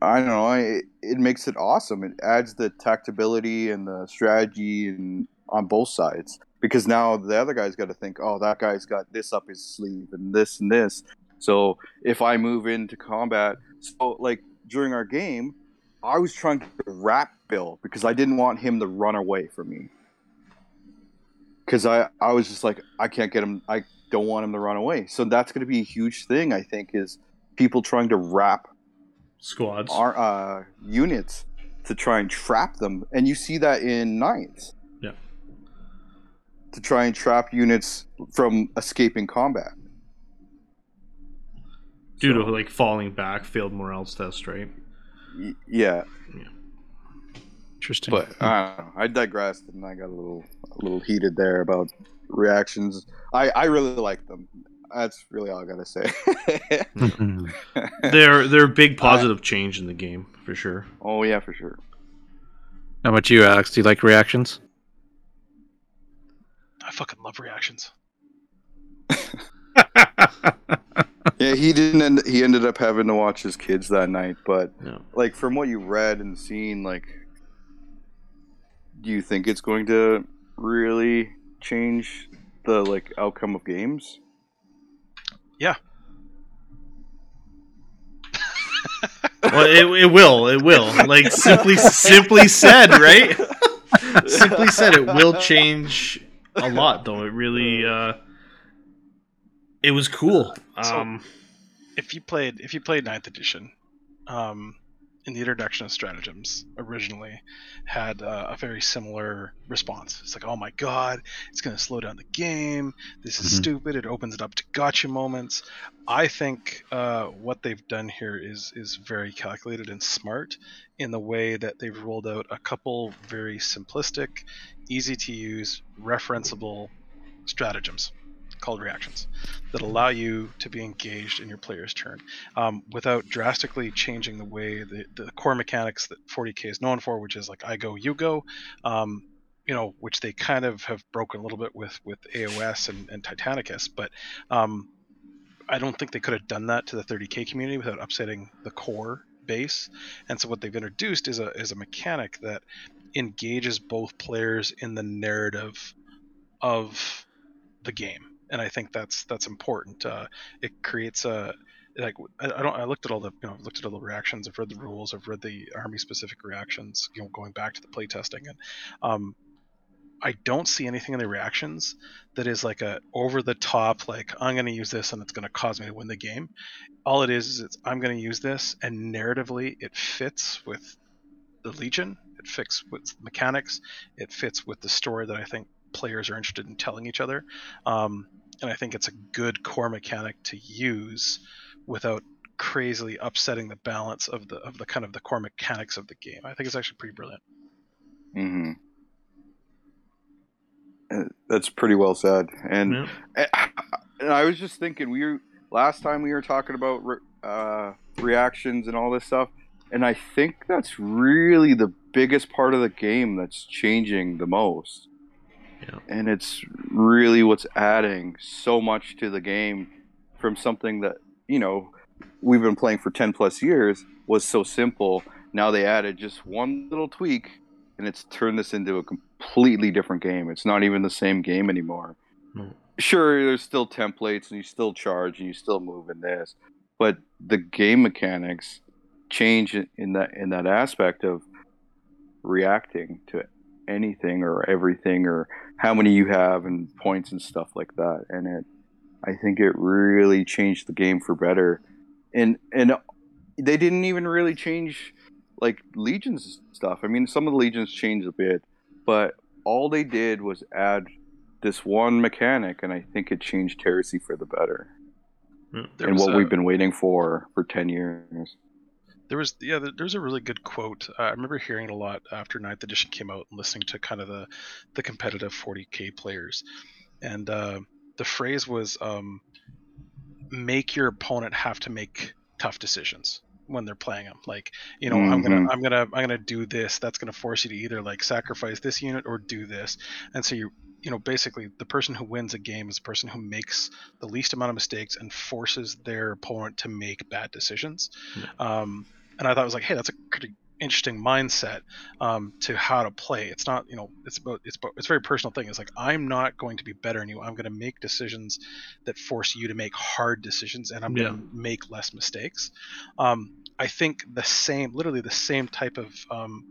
I don't know. It, it makes it awesome. It adds the tactability and the strategy and on both sides because now the other guy's got to think, oh, that guy's got this up his sleeve and this and this. So if I move into combat, so like during our game, I was trying to wrap Bill because I didn't want him to run away from me. Because I, I was just like, I can't get him. I don't want him to run away. So that's going to be a huge thing. I think is people trying to wrap Squads. our uh, units to try and trap them, and you see that in ninth. Yeah. To try and trap units from escaping combat. Due to like falling back, failed morale's test, right? y- yeah, Interesting. but I don't know. I digressed and I got a little a little heated there about reactions. I I really like them. That's really all I gotta say. They're they're a big positive change in the game for sure. oh yeah, for sure. How about you, Alex? Do you like reactions? I fucking love reactions. Yeah, he didn't. End, he ended up having to watch his kids that night. But Yeah. like from what you read and seen, like, do you think it's going to really change the like outcome of games? Yeah. well, it, it will. It will. Like simply simply said, right? simply said, it will change a lot, though. It really. Uh, it was cool. So- Um, if you played if you played ninth edition, um, in the introduction of stratagems originally had uh, a very similar response. It's like, oh my god, it's going to slow down the game. This is Mhm. stupid. It opens it up to gotcha moments. I think uh, what they've done here is is very calculated and smart in the way that they've rolled out a couple very simplistic, easy to use, referenceable stratagems called reactions that allow you to be engaged in your player's turn um, without drastically changing the way the, the core mechanics that 40k is known for, which is like I go, you go, um, you know, which they kind of have broken a little bit with with AOS and, and Titanicus, but um, I don't think they could have done that to the 30k community without upsetting the core base. And so what they've introduced is a is a mechanic that engages both players in the narrative of the game and I think that's that's important. Uh, it creates a like I don't I looked at all the you know I've looked at all the reactions. I've read the rules. I've read the army specific reactions. You know, going back to the playtesting, and um, I don't see anything in the reactions that is like a over the top like I'm going to use this and it's going to cause me to win the game. All it is is it's I'm going to use this and narratively it fits with the Legion. It fits with mechanics. It fits with the story that I think players are interested in telling each other. Um, and I think it's a good core mechanic to use without crazily upsetting the balance of the of the kind of the core mechanics of the game. I think it's actually pretty brilliant. Mm-hmm. Uh, That's pretty well said. And yeah. And I was just thinking, we were last time we were talking about re- uh, reactions and all this stuff, and I think that's really the biggest part of the game that's changing the most. Yeah. And it's really what's adding so much to the game from something that you know we've been playing for ten plus years was so simple. Now they added just one little tweak, and it's turned this into a completely different game. It's not even the same game anymore No. sure there's still templates and you still charge and you still move in this but the game mechanics change in- in that in that aspect of reacting to anything or everything or how many you have and points and stuff like that. And it i think it really changed the game for better. And and they didn't even really change like legions stuff. I mean some of the legions changed a bit but all they did was add this one mechanic, and I think it changed Heresy for the better, hmm, There and what a- we've been waiting for for ten years. There was yeah, there- there's a really good quote. Uh, I remember hearing it a lot after Ninth Edition came out and listening to kind of the the competitive 40k players, and uh, the phrase was um, "make your opponent have to make tough decisions." when they're playing them like you know i'm gonna Mhm. i'm gonna i'm gonna do this that's gonna force you to either like sacrifice this unit or do this and so you you know basically the person who wins a game is the person who makes the least amount of mistakes and forces their opponent to make bad decisions um, and I thought it was like, hey, that's a pretty interesting mindset um, to how to play. It's not, you know, it's about it's about, it's a very personal thing. It's like I'm not going to be better than you. I'm going to make decisions that force you to make hard decisions, and I'm Yeah. going to make less mistakes. Um, I think the same, literally the same type of um,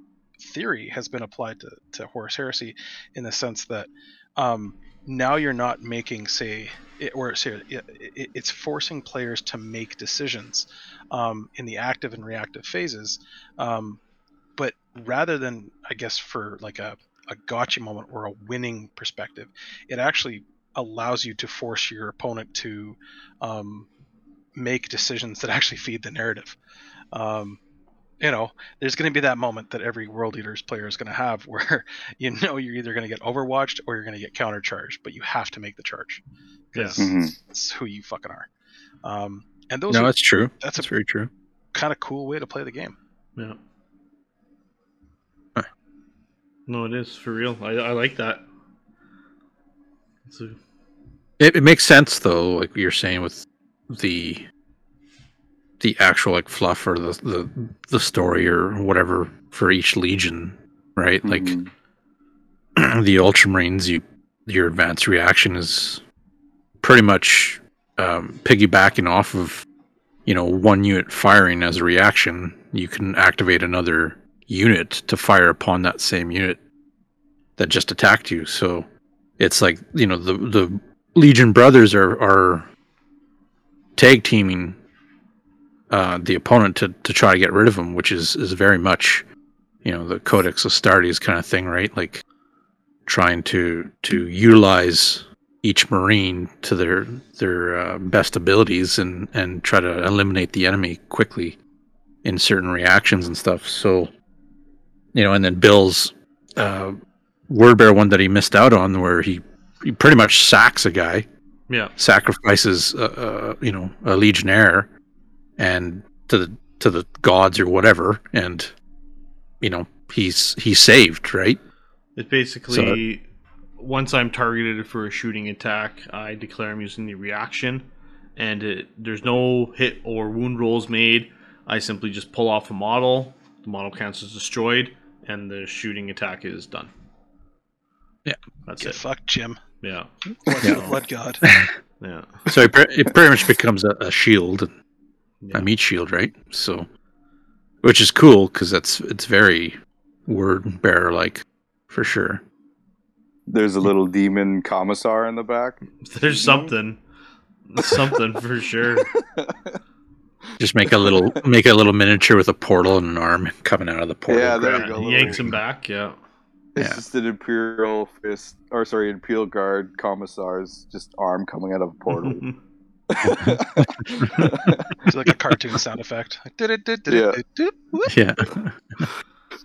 theory has been applied to, to Horus Heresy in the sense that um, now you're not making, say, it, or it, it, it's forcing players to make decisions um, in the active and reactive phases. Um, but rather than, I guess, for like a, a gotcha moment or a winning perspective, it actually allows you to force your opponent to um, make decisions that actually feed the narrative. Um, you know, there's going to be that moment that every World Eaters player is going to have where you know you're either going to get overwatched or you're going to get countercharged, but you have to make the charge because Mhm. it's who you fucking are. Um, and those no, are, that's true. that's That's a very true. kind of cool way to play the game. Yeah. Huh. No, it is for real. I, I like that. It's a- It, it makes sense though, like you're saying with the the actual like fluff or the the, the story or whatever for each legion, right? Like Mhm. the Ultramarines, you your advanced reaction is pretty much um, piggybacking off of you know one unit firing as a reaction. You can activate another unit to fire upon that same unit that just attacked you. So it's like you know the the Legion brothers are are tag teaming uh, the opponent to to try to get rid of him, which is is very much you know the Codex Astartes kind of thing, right? Like trying to to utilize each marine to their their uh, best abilities and and try to eliminate the enemy quickly in certain reactions and stuff. So you know, and then Bill's uh, word bear one that he missed out on, where he he pretty much sacks a guy yeah. sacrifices uh, uh, you know a legionnaire and to the to the gods or whatever and you know he's he's saved right It's basically once I'm targeted for a shooting attack, I declare I'm using the reaction, and it, there's no hit or wound rolls made. I simply just pull off a model. The model counts as destroyed, and the shooting attack is done. Yeah. that's Get it. Fuck Jim. Yeah, Blood, Yeah. blood god. yeah, so it, it pretty much becomes a, a shield yeah. a meat shield right so which is cool because that's it's very word bearer like for sure There's a little demon commissar in the back. There's mm-hmm. something, something for sure. just make a little make a little miniature with a portal and an arm coming out of the portal Yeah, there you go. yanks him back. Yeah, It's Yeah. just an imperial fist, or sorry, imperial guard commissar's just arm coming out of a portal. It's like a cartoon sound effect. Like, did it, did, did Yeah. it, yeah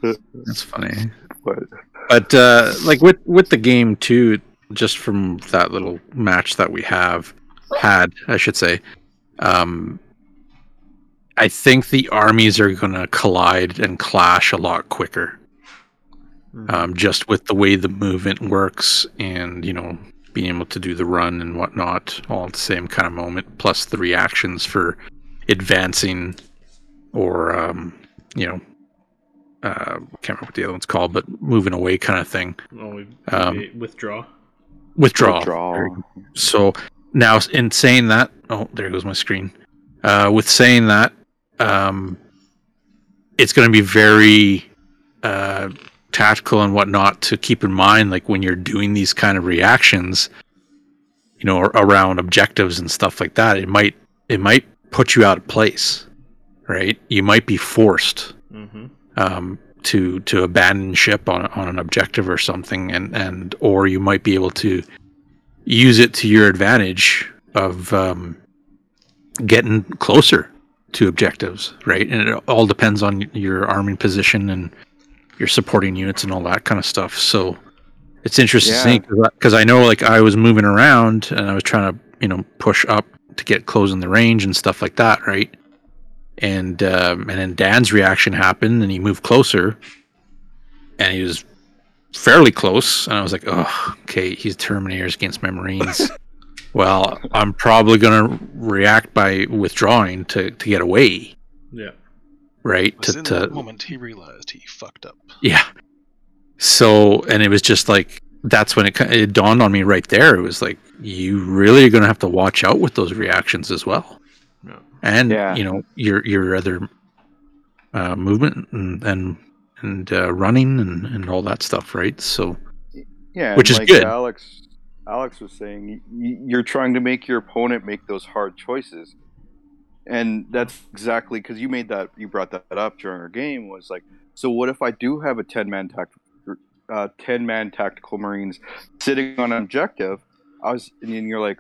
that's funny but But uh, like with with the game too, just from that little match that we have had, I should say, um, I think the armies are going to collide and clash a lot quicker. Um, just with the way the movement works, and you know, being able to do the run and whatnot, all at the same kind of moment, plus the reactions for advancing or um, you know, uh, can't remember what the other one's called, but moving away kind of thing. Oh, we, Um, we withdraw. Withdraw. Withdraw. So now, in saying that, oh, there goes my screen. Uh, with saying that, um, it's going to be very uh, tactical and whatnot to keep in mind, like when you're doing these kind of reactions, you know, around objectives and stuff like that. It might it might put you out of place, right? You might be forced hmm um, to to abandon ship on on an objective or something, and and or you might be able to use it to your advantage of um, getting closer to objectives, right? And it all depends on your arming position and your supporting units and all that kind of stuff. So it's interesting Yeah. because I know like I was moving around and I was trying to you know push up to get close in the range and stuff like that, right? and um, and then Dan's reaction happened, and he moved closer, and he was fairly close, and I was like, oh, okay, he's Terminators against my Marines. well, I'm probably gonna react by withdrawing to to get away, Yeah. Right? Was To, in to that moment he realized he fucked up. yeah. So, and it was just like that's when it it dawned on me right there. It was like you really are gonna have to watch out with those reactions as well Yeah. and Yeah. you know your your other uh, movement and and, and uh, running and, and all that stuff, right? So yeah, Which is like good. Alex, Alex was saying, y- you're trying to make your opponent make those hard choices, and that's exactly because you made that. You brought that up during our game. Was like, so what if I do have a ten man tactical, uh, ten man tactical marines sitting on an objective? I was, and then you're like,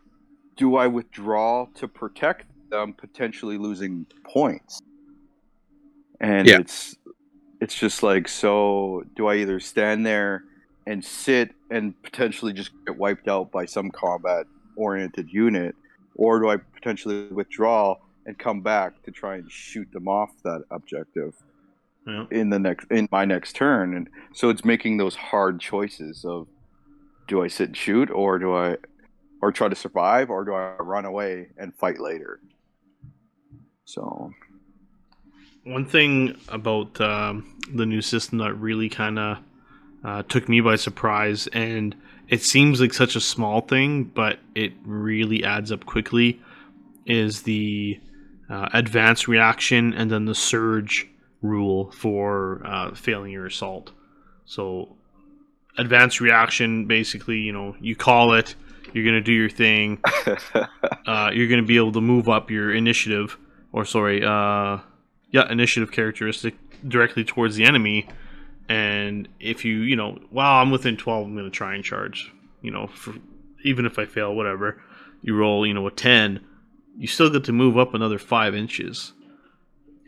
do I withdraw to protect I'm potentially losing points. And Yeah. it's it's just like so do I either stand there and sit and potentially just get wiped out by some combat oriented unit or do I potentially withdraw and come back to try and shoot them off that objective Yeah. in the next in my next turn. And so it's making those hard choices of do I sit and shoot or do I or try to survive or do I run away and fight later? So. One thing about um, the new system that really kind of uh, took me by surprise, and it seems like such a small thing, but it really adds up quickly, is the uh, advanced reaction and then the surge rule for uh, failing your assault. So, advanced reaction basically, you know, you call it, you're to do your thing, uh, you're to be able to move up your initiative, or sorry, uh, yeah, initiative characteristic directly towards the enemy. And if you, you know, wow, I'm within 12, I'm to try and charge. You know, for, even if I fail, whatever, you roll, you know, a 10, you still get to move up another five inches.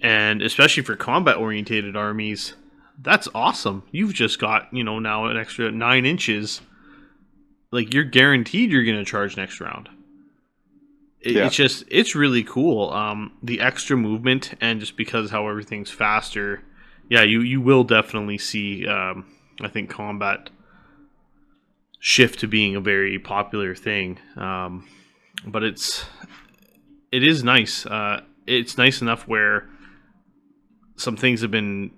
And especially for combat orientated armies, that's awesome. You've just got, you know, now an extra nine inches. Like you're guaranteed you're going to charge next round. It, Yeah. It's just, it's really cool. Um, the extra movement and just because how everything's faster, yeah, you you will definitely see. Um, I think combat shift to being a very popular thing. Um, but it's it is nice. Uh, it's nice enough where some things have been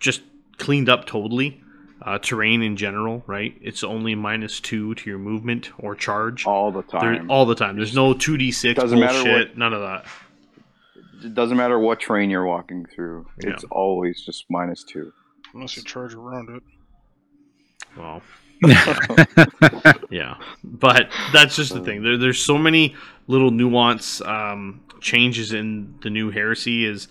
just cleaned up totally. Uh, terrain in general, right? It's only minus two to your movement or charge. all the There, time all the time. There's no two d six bullshit. what- None of that. it doesn't matter what train you're walking through Yeah. it's always just minus two Unless you charge around it. Well, yeah, but that's just the thing. There, there's so many little nuance um, changes in the new heresy. Is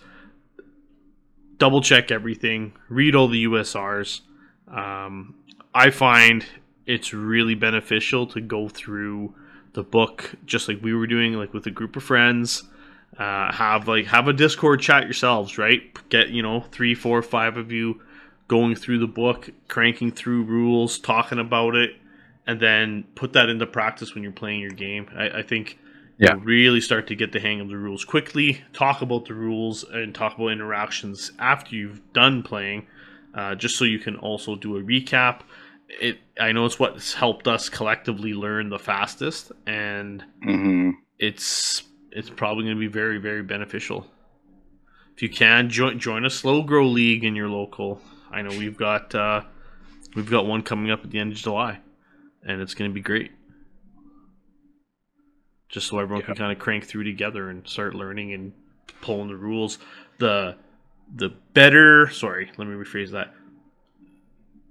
double check everything, read all the USRs. Um, I find it's really beneficial to go through the book just like we were doing, like with a group of friends. Uh, have like have a Discord chat yourselves, right? Get you know three, four, five of you going through the book, cranking through rules, talking about it, and then put that into practice when you're playing your game. I, I think Yeah. you'll really start to get the hang of the rules quickly. Talk about the rules and talk about interactions after you've done playing, uh, just so you can also do a recap. It I know it's what's helped us collectively learn the fastest, and hmm it's it's probably going to be very very beneficial. If you can join join a slow grow league in your local, I know we've got uh, we've got one coming up at the end of July, and it's going to be great. Just so everyone can kind of crank through together and start learning and pulling the rules. The the better, sorry, let me rephrase that.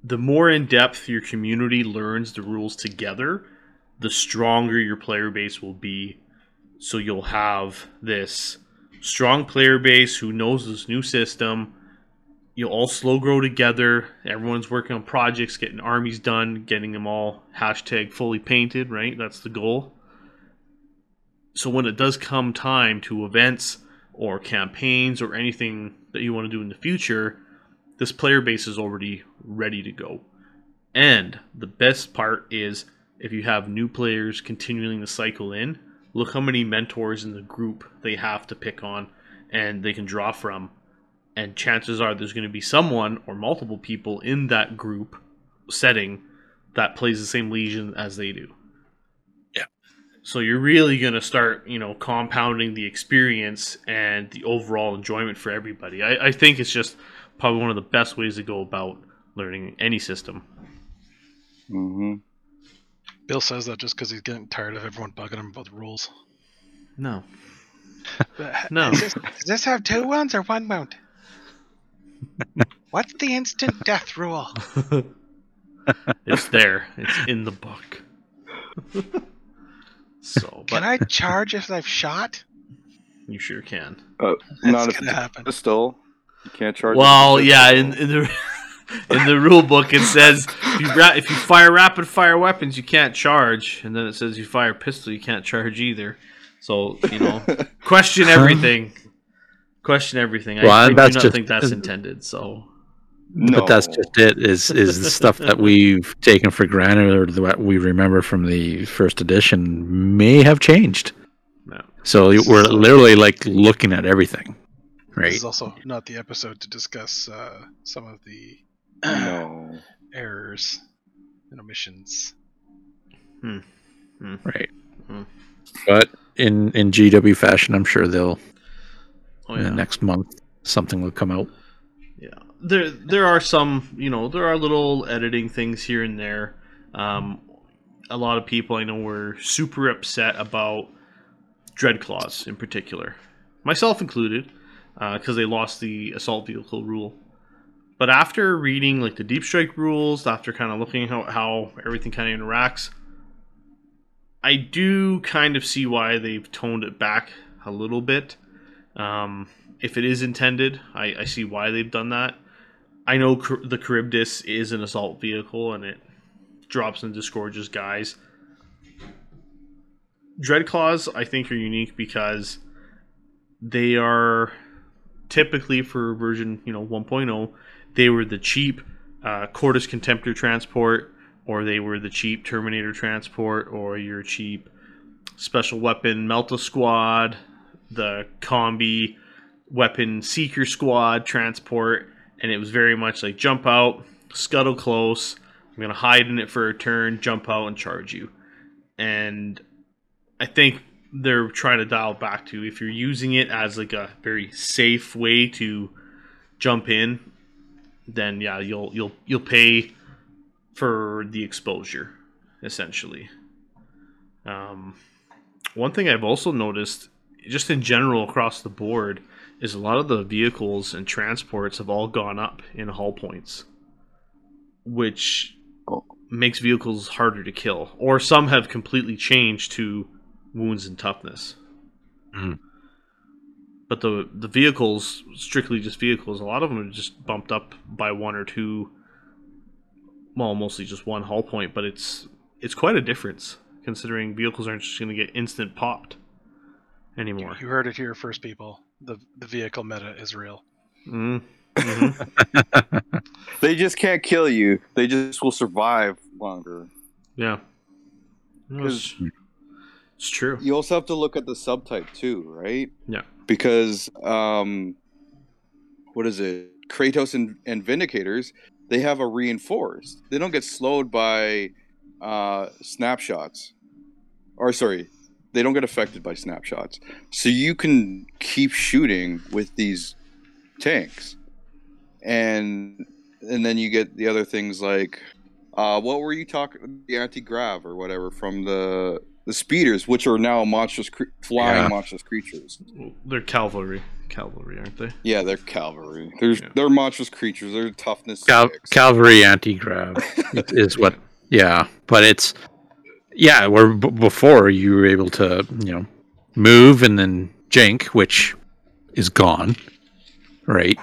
The more in depth your community learns the rules together, the stronger your player base will be. So you'll have this strong player base who knows this new system. You'll all slow grow together. Everyone's working on projects, getting armies done, getting them all hashtag fully painted, right? That's the goal. So when it does come time to events or campaigns or anything that you want to do in the future, this player base is already ready to go. And the best part is if you have new players continuing the cycle in, look how many mentors in the group they have to pick on and they can draw from. And chances are there's going to be someone or multiple people in that group setting that plays the same legion as they do. Yeah. So you're really going to start, you know, compounding the experience and the overall enjoyment for everybody. I, I think it's just probably one of the best ways to go about learning any system. hmm Bill says that just because he's getting tired of everyone bugging him about the rules. No. No. Does this, does this have two wounds or one wound? What's the instant death rule? it's there. It's in the book. so, Can but I charge if I've shot? you sure can. Uh, That's not if gonna happen. pistol. You can't charge. Well, yeah, in, in the in the rule book it says if you ra- if you fire rapid fire weapons you can't charge, and then it says you fire pistol you can't charge either. So you know, question everything. Question everything. I, Well, I do that's not just- think that's intended. So no. But that's just it. Is is the stuff that we've taken for granted or that we remember from the first edition may have changed. no. So we're literally like looking at everything, This right? is also not the episode to discuss uh, some of the no. errors and omissions. Right. Hmm. But in in GW fashion, I'm sure they'll Oh yeah. the next month something will come out. Yeah, there there are some, you know, there are little editing things here and there. Um, a lot of people I know were super upset about dread claws in particular, myself included, because they lost the assault vehicle rule. But after reading like the deep strike rules, after kind of looking how how everything kind of interacts, I do kind of see why they've toned it back a little bit. Um, if it is intended, I, I see why they've done that. I know Car- the Charybdis is an assault vehicle and it drops and disgorges guys. Dreadclaws, I think, are unique because they are typically for version you know 1.0, they were the cheap uh, Cortus Contemptor transport, or they were the cheap Terminator transport, or your cheap special weapon Melta Squad, the combi weapon seeker squad transport and it was very much like jump out scuttle close i'm to hide in it for a turn jump out and charge you. And i think they're trying to dial back to if you're using it as like a very safe way to jump in then yeah you'll you'll you'll pay for the exposure essentially. Um, one thing i've also noticed just in general across the board is a lot of the vehicles and transports have all gone up in hull points, which Oh. makes vehicles harder to kill. Or some have completely changed to wounds and toughness. Mhm. But the the vehicles, strictly just vehicles, a lot of them are just bumped up by one or two. Well, mostly just one hull point, but it's it's quite a difference considering vehicles aren't just going to get instant popped You, anymore. you heard it here first, people. The the vehicle meta is real. Mm. Mhm. They just can't kill you. They just will survive longer. Yeah. No, It's, it's true. You also have to look at the subtype too, right? Yeah. Because um what is it? Kratos and, and Vindicators, they have a reinforced. They don't get slowed by uh snapshots. Or sorry, they don't get affected by snapshots. So you can keep shooting with these tanks. And and then you get the other things like uh what were you talking the anti-grav or whatever from the the speeders which are now monstrous cre- flying Yeah. monstrous creatures. They're cavalry. Cavalry, aren't they? Yeah, they're cavalry. They're Yeah. they're monstrous creatures. They're toughness Cal- six. Calvary anti-grav is what. Yeah, but it's yeah. Where b- before you were able to you know move and then jink, which is gone, right?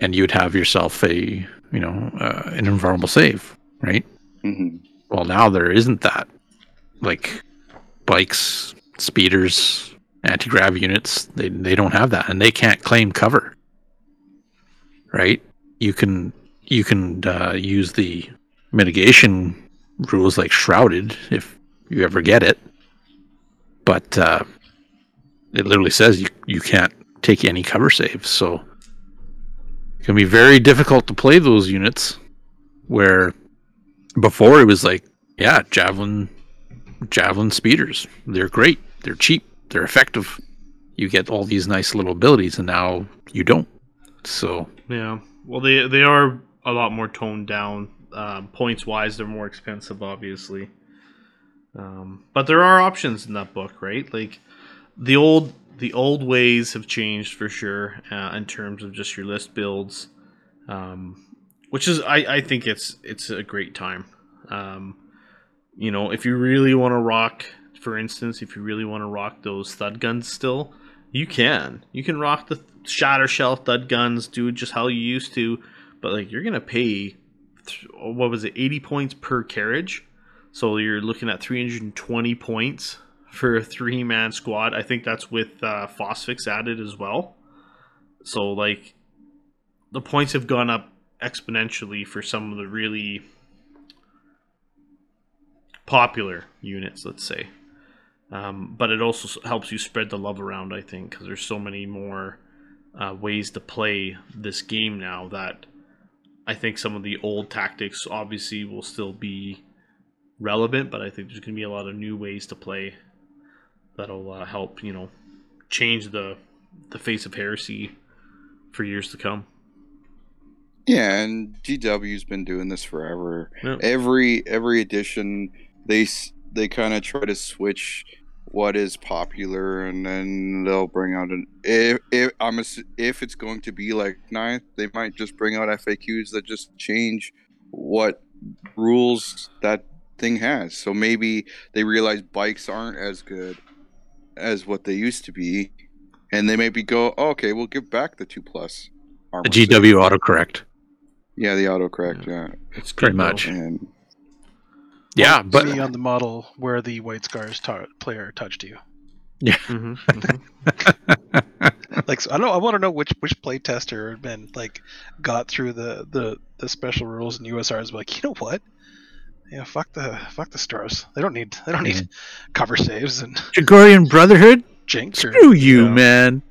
And you'd have yourself a you know uh, an invulnerable save, right? Mhm. Well, now there isn't that. Like bikes, speeders, anti-grav units, they they don't have that, and they can't claim cover. Right? You can you can uh, use the mitigation rules like shrouded if you ever get it, but uh, it literally says you you can't take any cover saves, so it can be very difficult to play those units where before it was like yeah javelin javelin speeders. They're great. They're cheap. They're effective. You get all these nice little abilities and now you don't. So Yeah. Well, they they are a lot more toned down. Um, points wise, they're more expensive, obviously. Um, but there are options in that book, right? Like the old the old ways have changed for sure uh, in terms of just your list builds, um, which is I, I think it's it's a great time. Um, you know, if you really want to rock, for instance, if you really want to rock those thud guns still, you can. You can rock the shatter shell thud guns, do just how you used to, but like you're gonna pay, what was it, 80 points per carriage. So you're looking at 320 points for a three man squad. I think that's with uh, Phosphex added as well. So like the points have gone up exponentially for some of the really popular units, let's say. Um, but it also helps you spread the love around, I think, because there's so many more uh, ways to play this game now that I think some of the old tactics obviously will still be relevant, but I think there's going to be a lot of new ways to play that'll uh, help, you know, change the the face of heresy for years to come. Yeah, and GW's been doing this forever. Yeah. Every every edition, they they kind of try to switch what is popular, and then they'll bring out an if if I'm ass- if it's going to be like ninth, they might just bring out FAQs that just change what rules that thing has. So maybe they realize bikes aren't as good as what they used to be, and they maybe go, oh, okay, we'll give back the two plus. The armor GW autocorrect. yeah, the autocorrect. Yeah, It's Pretty good, much. and Yeah, but me on the model where the white scars tar- player touched you. Mhm, mhm. Like so I don't. I want to know which which play tester had been like got through the the the special rules and USRs. Like you know what? Yeah, fuck the fuck the stars. They don't need they don't need cover saves and Chogorian Brotherhood. jinx or Screw you, Yeah. man.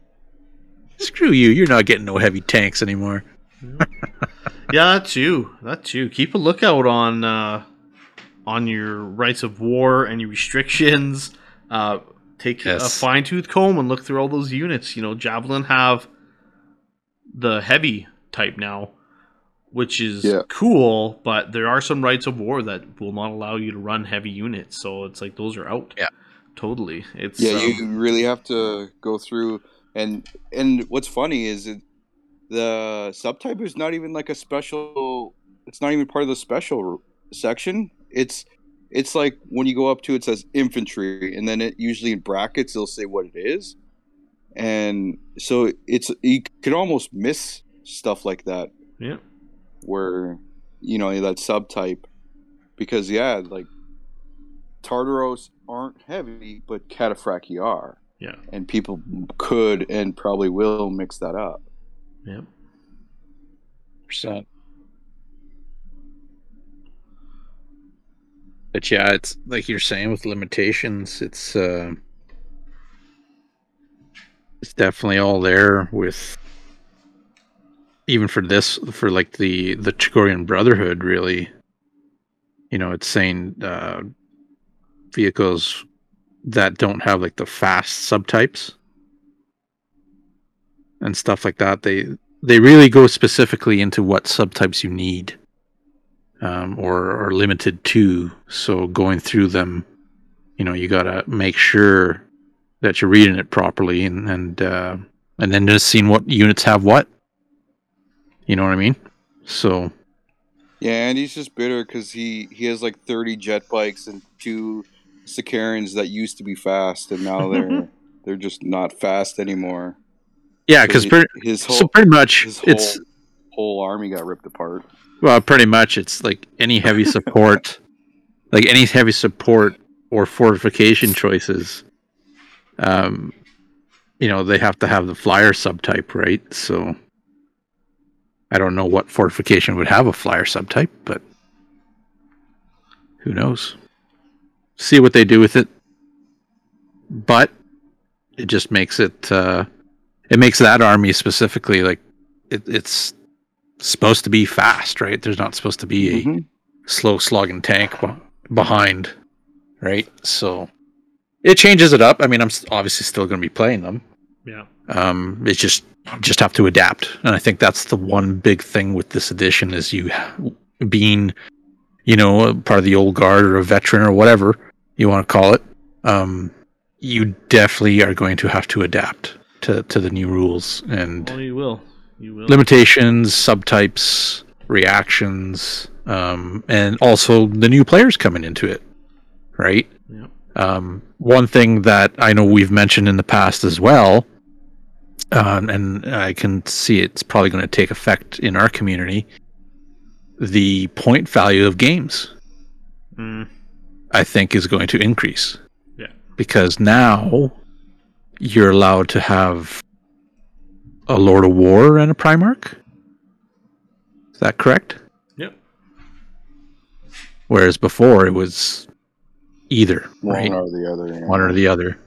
Screw you. You're not getting no heavy tanks anymore. yeah, that too. That too. Keep a lookout on uh, on your rights of war and your restrictions. Uh, take a fine tooth comb and look through all those units. You know, Javelin have the heavy type now, which is Yeah. cool, but there are some rights of war that will not allow you to run heavy units. So it's like those are out. Yeah. Totally. It's yeah, um, you really have to go through and and what's funny is it, the subtype is not even like a special. It's not even part of the special section. It's it's like when you go up to it says infantry, and then it usually in brackets it'll say what it is, and so it's you could almost miss stuff like that yeah. where you know that subtype because yeah like tartaros aren't heavy but Cataphractii are Yeah. and people could and probably will mix that up Yeah. percent. But yeah, it's like you're saying with limitations, it's uh it's definitely all there with even for this for like the the Chogorian Brotherhood really. You know, it's saying uh vehicles that don't have like the fast subtypes and stuff like that. They they really go specifically into what subtypes you need um, or are limited to. So going through them, you know, you gotta make sure that you're reading it properly and and uh, and then just seeing what units have what. You know what I mean? So yeah and he's just bitter because he he has like 30 jet bikes and two Sicarans that used to be fast and now they're they're just not fast anymore yeah, because he- pretty, whole so pretty much his it's whole whole army got ripped apart Well, pretty much, it's like any heavy support, like any heavy support or fortification choices. Um, you know, they have to have the flyer subtype, right? So, I don't know what fortification would have a flyer subtype, but who knows? See what they do with it. But it just makes it, uh, it makes that army specifically like it, it's supposed to be fast, right? There's not supposed to be a Mhm. slow slogging tank behind, right? So it changes it up. I mean, I'm obviously still going to be playing them. Yeah. Um, it's just just have to adapt, and I think that's the one big thing with this edition is you being, you know, part of the old guard or a veteran or whatever you want to call it. Um, you definitely are going to have to adapt to to the new rules and Well, you will. You will. limitations, subtypes, reactions, um, and also the new players coming into it, right? Yeah. Um, one thing that I know we've mentioned in the past as well, um, and I can see it's probably going to take effect in our community. The point value of games, Mm, I think, is going to increase. Yeah. because now you're allowed to have a Lord of War and a Primarch. Is that correct? Yep. Whereas before it was either, One right? or the other. yeah. one or the other.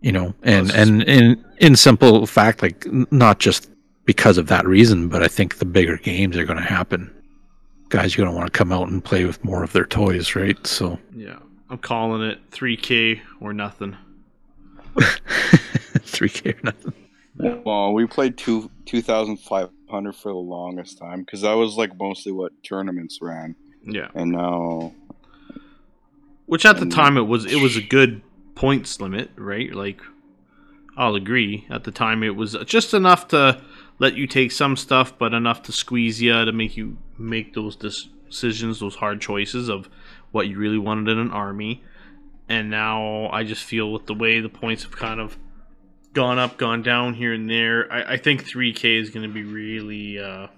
You know, and Well, and in in simple fact, like not just because of that reason, but I think the bigger games are going to happen. Guys, you're going to want to come out and play with more of their toys, right? So Yeah. I'm calling it 3K or nothing. 3K or nothing. Well, we played two two thousand five hundred for the longest time because that was like mostly what tournaments ran, Yeah. and now Which at the time it was it was a good points limit, right? Like I'll agree. At the time it was just enough to let you take some stuff, but enough to squeeze you to make you make those decisions, those hard choices of what you really wanted in an army. And now I just feel with the way the points have kind of gone up, gone down here and there, I, I think 3K is going to be really uh,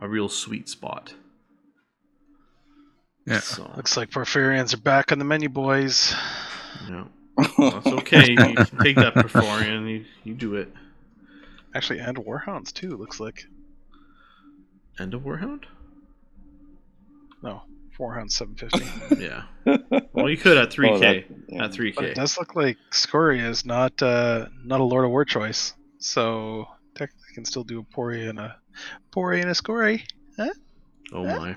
a real sweet spot. Yeah. So, Looks like Porphyrions are back on the menu, boys. yeah. That's okay. you can take that Porphyrion. You, you do it. Actually, and Warhounds too. Looks like End of Warhound? no Warhound 750. Yeah. Well, you could at 3K. Oh, that- yeah. At 3K. but it does look like Scoria is not uh, not a Lord of War choice, so technically can still do a Pori and a Pori and a Scori. Oh my.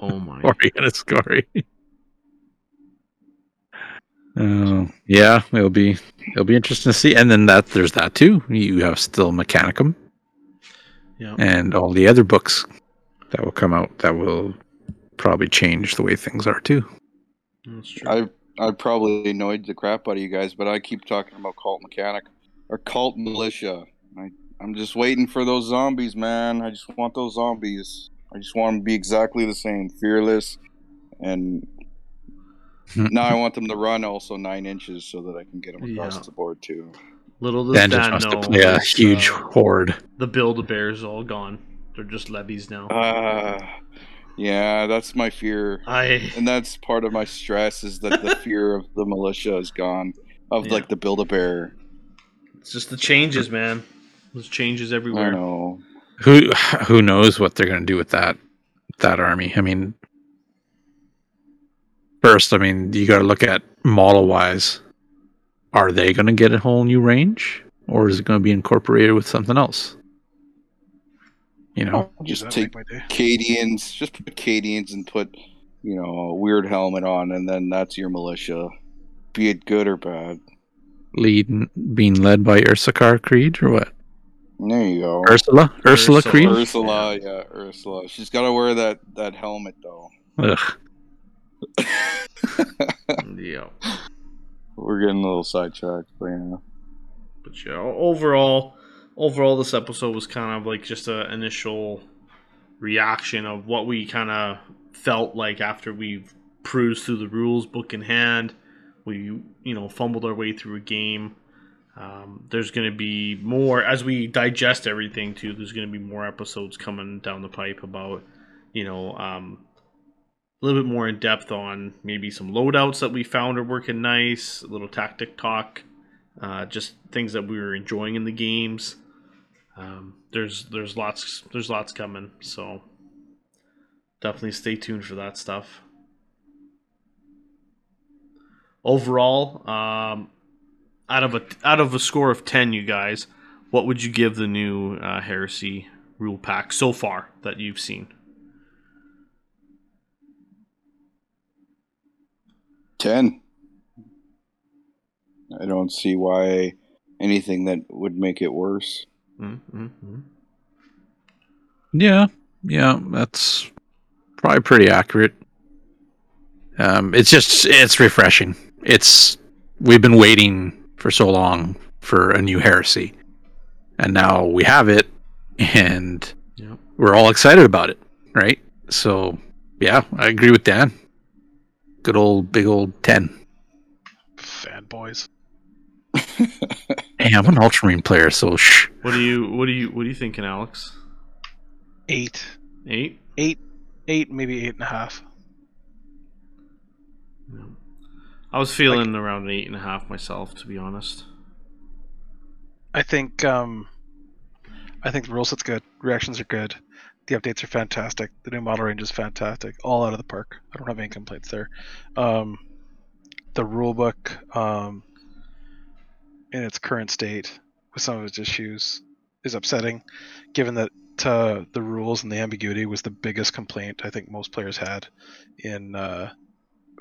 Oh my. Or and a story. Uh, yeah, it'll be it'll be interesting to see. And then that there's that too. You have still Mechanicum Yeah. and all the other books that will come out that will probably change the way things are too. That's true. I I probably annoyed the crap out of you guys, but I keep talking about cult mechanic or cult militia. I I'm just waiting for those zombies, man. I just want those zombies. I just want them to be exactly the same, fearless, and now I want them to run also nine inches so that I can get them across Yeah. the board too. Little does Dan just Dan wants know. to play a huge uh, horde. the Build a Bears all gone. They're just levies now. Uh, yeah, that's my fear. I. and that's part of my stress is that the fear of the militia is gone of Yeah. like the build a bear It's just the changes, man. There's changes i everywhere. know Who who knows what they're going to do with that that army? I mean, first, I mean, you got to look at model wise. Are they going to get a whole new range, or is it going to be incorporated with something else? You know, oh, just take make. Cadians, just put Cadians and put you know a weird helmet on and then that's your militia be it good or bad lead being led by Ursarkar Creed or what? there you go Ursula, Ursula, Ursula. Creed. ursula yeah ursula she's got to wear that that helmet though Ugh. Yeah. we're getting a little sidetracked but yeah But yeah, overall, overall, this episode was kind of like just an initial reaction of what we kind of felt like after we've through the rules book in hand. We, you know, fumbled our way through a game. Um, there's going to be more as we digest everything too. There's going to be more episodes coming down the pipe about, you know, um, a little bit more in depth on maybe some loadouts that we found are working nice. A little tactic talk uh, just things that we were enjoying in the games. Um, there's there's lots there's lots coming, so definitely stay tuned for that stuff. Overall, um, out of a out of a score of ten, you guys, what would you give the new uh, Heresy rule pack so far that you've seen? 10 i don't see why anything that would make it worse Mm-hmm. Yeah, yeah, that's probably pretty accurate. Um, it's just it's refreshing. It's we've been waiting for so long for a new heresy, and now we have it, and Yep. we're all excited about it, right? So yeah, I agree with Dan. Good old big old ten. Fanboys. Hey, I'm an Ultramarine player, so shh. What do you what do you what are you thinking, Alex? Eight. Eight? Eight. Eight, maybe eight and a half. I was feeling around an eight and a half myself, to be honest. I think um, I think the rule set's good. Reactions are good. The updates are fantastic. The new model range is fantastic. All out of the park. I don't have any complaints there. Um, the rule book, um, in its current state, with some of its issues, is upsetting, given that uh, the rules and the ambiguity was the biggest complaint I think most players had in uh,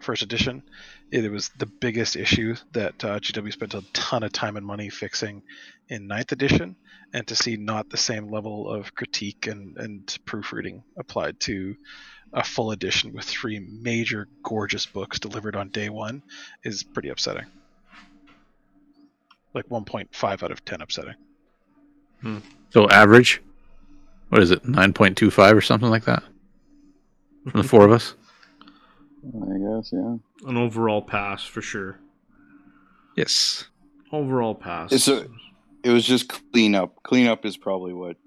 first edition. It was the biggest issue that uh, GW spent a ton of time and money fixing in ninth edition, and to see not the same level of critique and, and proofreading applied to a full edition with three major gorgeous books delivered on day one is pretty upsetting. Like 1.5 out of 10 upsetting. Hmm. So average, what is it, nine point two five or something like that? From the four of us. I guess, yeah. An overall pass for sure. Yes. Overall pass. It's a- It was just cleanup. Cleanup is probably what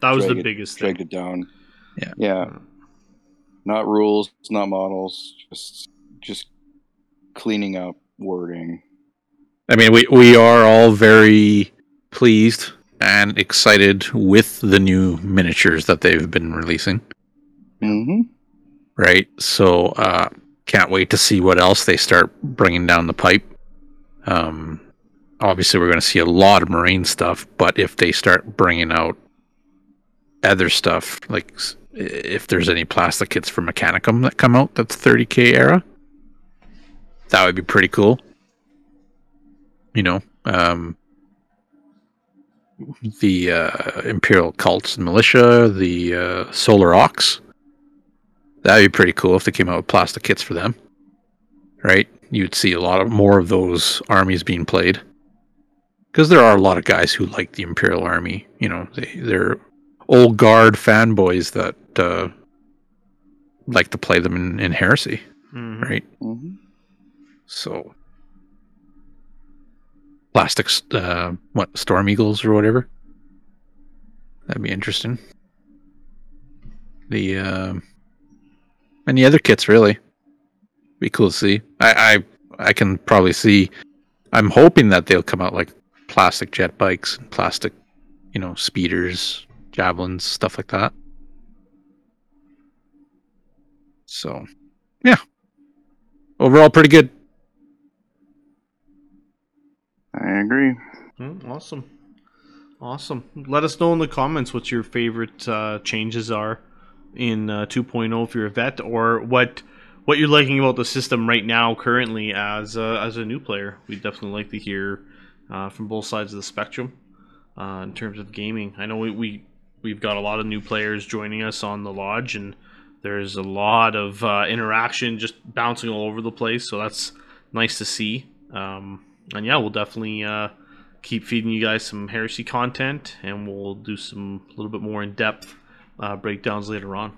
that was the drag it- biggest dragged thing. it down. Yeah. Yeah. Not rules, not models, just just cleaning up wording. I mean, we we are all very pleased and excited with the new miniatures that they've been releasing. Mm-hmm. right? So uh, can't wait to see what else they start bringing down the pipe. Um, obviously, we're going to see a lot of marine stuff, but if they start bringing out other stuff, like if there's any plastic kits for Mechanicum that come out that's 30k era, that would be pretty cool. You know, um, the uh, Imperial Cults and Militia, the uh, Solar Aux. That'd be pretty cool if they came out with plastic kits for them. Right? You'd see a lot of more of those armies being played. Because there are a lot of guys who like the Imperial Army. You know, they, they're old guard fanboys that uh, like to play them in, in Heresy. Mhm. Right? Mm-hmm. So. Plastic, uh, what, Storm Eagles or whatever? That'd be interesting. The, um, and the other kits really be cool to see. I, I I can probably see. I'm hoping that they'll come out like plastic jet bikes, and plastic, you know, speeders, javelins, stuff like that. So, yeah, overall pretty good. I agree. Mm, awesome. Awesome. Let us know in the comments what your favorite uh, changes are in uh, 2.0 if you're a vet, or what what you're liking about the system right now, currently as a, as a new player. We'd definitely like to hear uh, from both sides of the spectrum uh, in terms of gaming. I know we, we we've got a lot of new players joining us on the lodge, and there's a lot of uh, interaction just bouncing all over the place. So that's nice to see. Um, and yeah, we'll definitely uh, keep feeding you guys some heresy content, and we'll do some a little bit more in depth uh, breakdowns later on.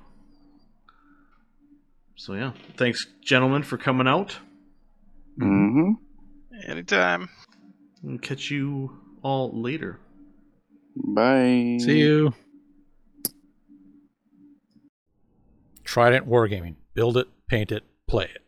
So yeah, thanks, gentlemen, for coming out. Mm-hmm. Anytime. And catch you all later. Bye. See you. Trident Wargaming. Build it, paint it, play it.